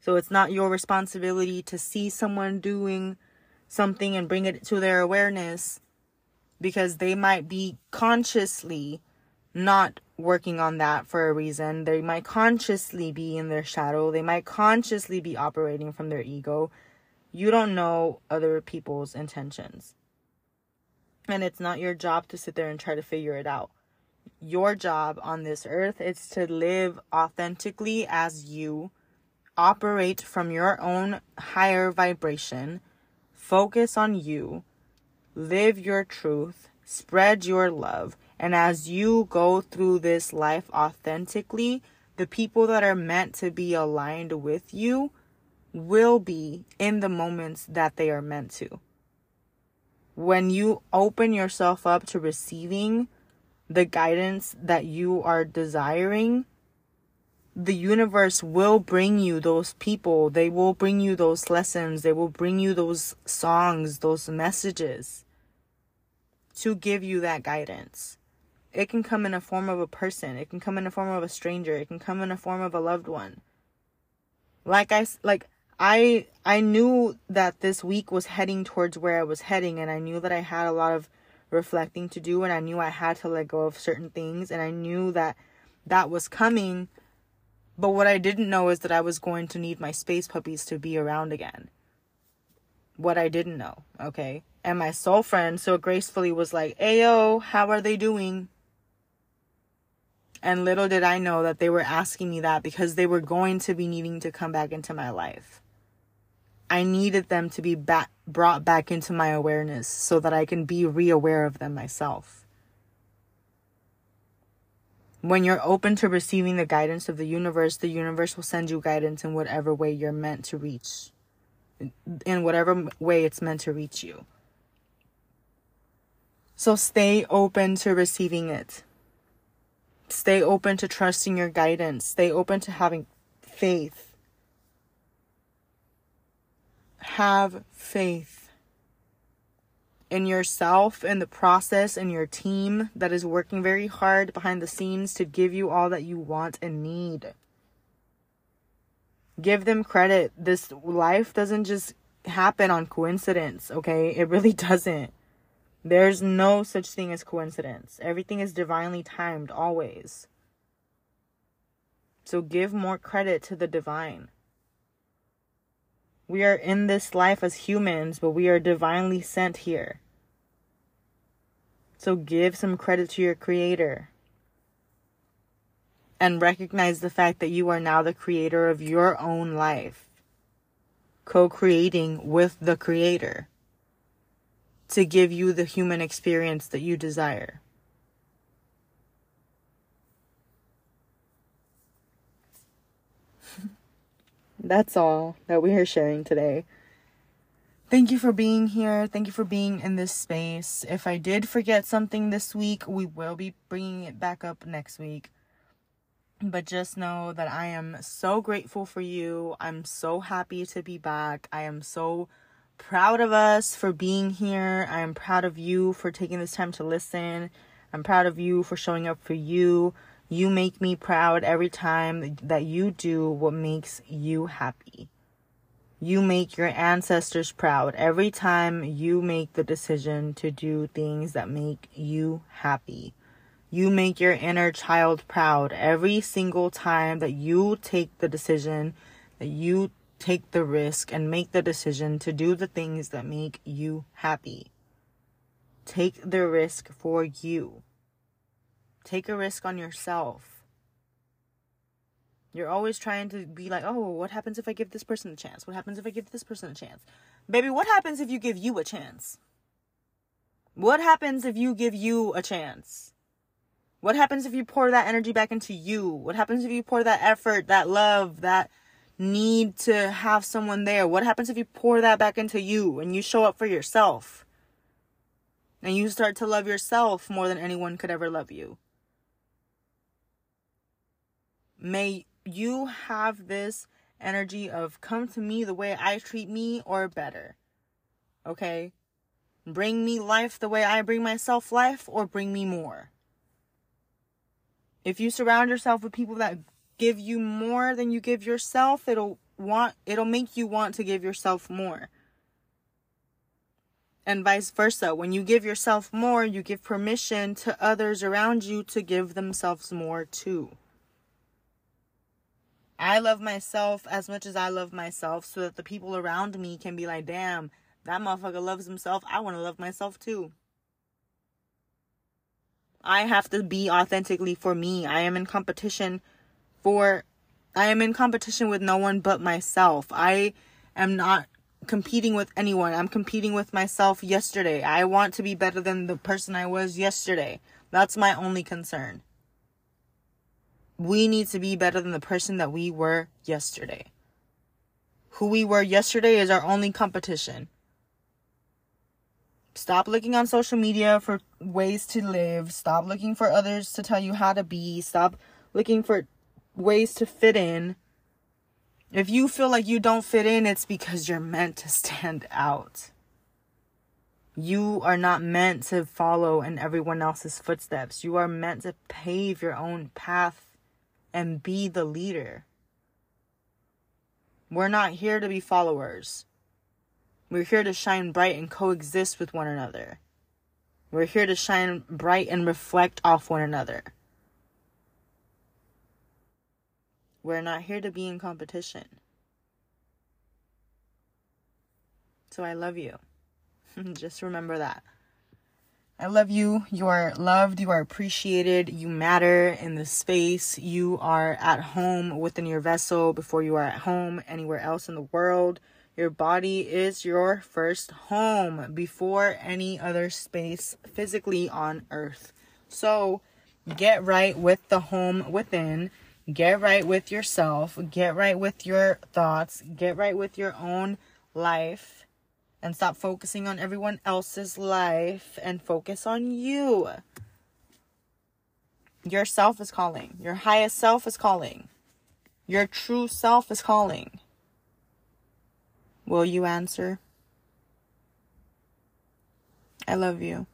So it's not your responsibility to see someone doing something and bring it to their awareness because they might be consciously not working on that for a reason. They might consciously be in their shadow. They might consciously be operating from their ego. You don't know other people's intentions. And it's not your job to sit there and try to figure it out. Your job on this earth is to live authentically as you, operate from your own higher vibration, focus on you, live your truth, spread your love, and as you go through this life authentically, the people that are meant to be aligned with you will be in the moments that they are meant to. When you open yourself up to receiving the guidance that you are desiring, the universe will bring you those people. They will bring you those lessons. They will bring you those songs, those messages to give you that guidance. It can come in a form of a person. It can come in a form of a stranger. It can come in a form of a loved one. Like I like I I knew that this week was heading towards where I was heading and I knew that I had a lot of reflecting to do and I knew I had to let go of certain things and I knew that that was coming. But what I didn't know is that I was going to need my space puppies to be around again. What I didn't know, okay? And my soul friend so gracefully was like, Ayo, how are they doing? And little did I know that they were asking me that because they were going to be needing to come back into my life. I needed them to be back, brought back into my awareness so that I can be re-aware of them myself. When you're open to receiving the guidance of the universe, the universe will send you guidance in whatever way you're meant to reach. In whatever way it's meant to reach you. So stay open to receiving it. Stay open to trusting your guidance. Stay open to having faith. Have faith in yourself, in the process, in your team that is working very hard behind the scenes to give you all that you want and need. Give them credit. This life doesn't just happen on coincidence, okay? It really <laughs> doesn't. There's no such thing as coincidence. Everything is divinely timed always. So give more credit to the divine. We are in this life as humans, but we are divinely sent here. So give some credit to your creator. And recognize the fact that you are now the creator of your own life. Co creating with the creator to give you the human experience that you desire. <laughs> That's all that we are sharing today. Thank you for being here. Thank you for being in this space. If I did forget something this week, we will be bringing it back up next week. But just know that I am so grateful for you. I'm so happy to be back. I am so proud of us for being here. I am proud of you for taking this time to listen. I'm proud of you for showing up for you. You make me proud every time that you do what makes you happy. You make your ancestors proud every time you make the decision to do things that make you happy. You make your inner child proud every single time that you take the decision, that you take the risk and make the decision to do the things that make you happy. Take the risk for you. Take a risk on yourself. You're always trying to be like, oh, what happens if I give this person a chance? What happens if I give this person a chance? Baby, what happens if you give you a chance? What happens if you give you a chance? What happens if you pour that energy back into you? What happens if you pour that effort, that love, that need to have someone there? What happens if you pour that back into you and you show up for yourself? And you start to love yourself more than anyone could ever love you. May you have this energy of come to me the way I treat me or better. Okay? Bring me life the way I bring myself life or bring me more. If you surround yourself with people that give you more than you give yourself, it'll want it'll make you want to give yourself more. And vice versa. When you give yourself more, you give permission to others around you to give themselves more too. I love myself as much as I love myself so that the people around me can be like, damn, that motherfucker loves himself. I want to love myself too. I have to be authentically for me. I am in competition for, I am in competition with no one but myself. I am not competing with anyone. I'm competing with myself yesterday. I want to be better than the person I was yesterday. That's my only concern we need to be better than the person that we were yesterday. Who we were yesterday is our only competition. Stop looking on social media for ways to live. Stop looking for others to tell you how to be. Stop looking for ways to fit in. If you feel like you don't fit in, it's because you're meant to stand out. You are not meant to follow in everyone else's footsteps. You are meant to pave your own path and be the leader. We're not here to be followers. We're here to shine bright and coexist with one another. We're here to shine bright and reflect off one another. We're not here to be in competition. So I love you. <laughs> Just remember that. I love you. You are loved. You are appreciated. You matter in the space. You are at home within your vessel before you are at home anywhere else in the world. Your body is your first home before any other space physically on earth. So get right with the home within. Get right with yourself. Get right with your thoughts. Get right with your own life and stop focusing on everyone else's life and focus on you. Your self is calling. Your highest self is calling. Your true self is calling. Will you answer? I love you.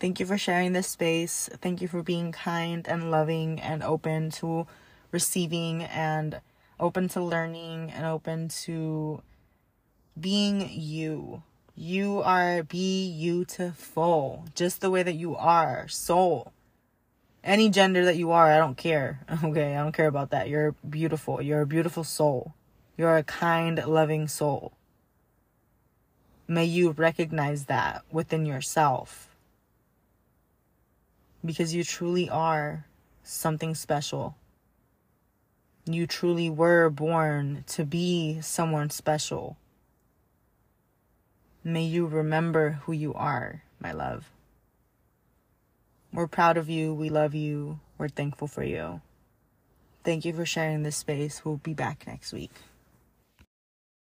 Thank you for sharing this space. Thank you for being kind and loving and open to receiving and open to learning and open to being you. You are beautiful just the way that you are, soul. Any gender that you are, I don't care. <laughs> Okay, I don't care about that. You're beautiful. You're a beautiful soul. You're a kind, loving soul. May you recognize that within yourself. Because you truly are something special. You truly were born to be someone special. May you remember who you are, my love. We're proud of you. We love you. We're thankful for you. Thank you for sharing this space. We'll be back next week.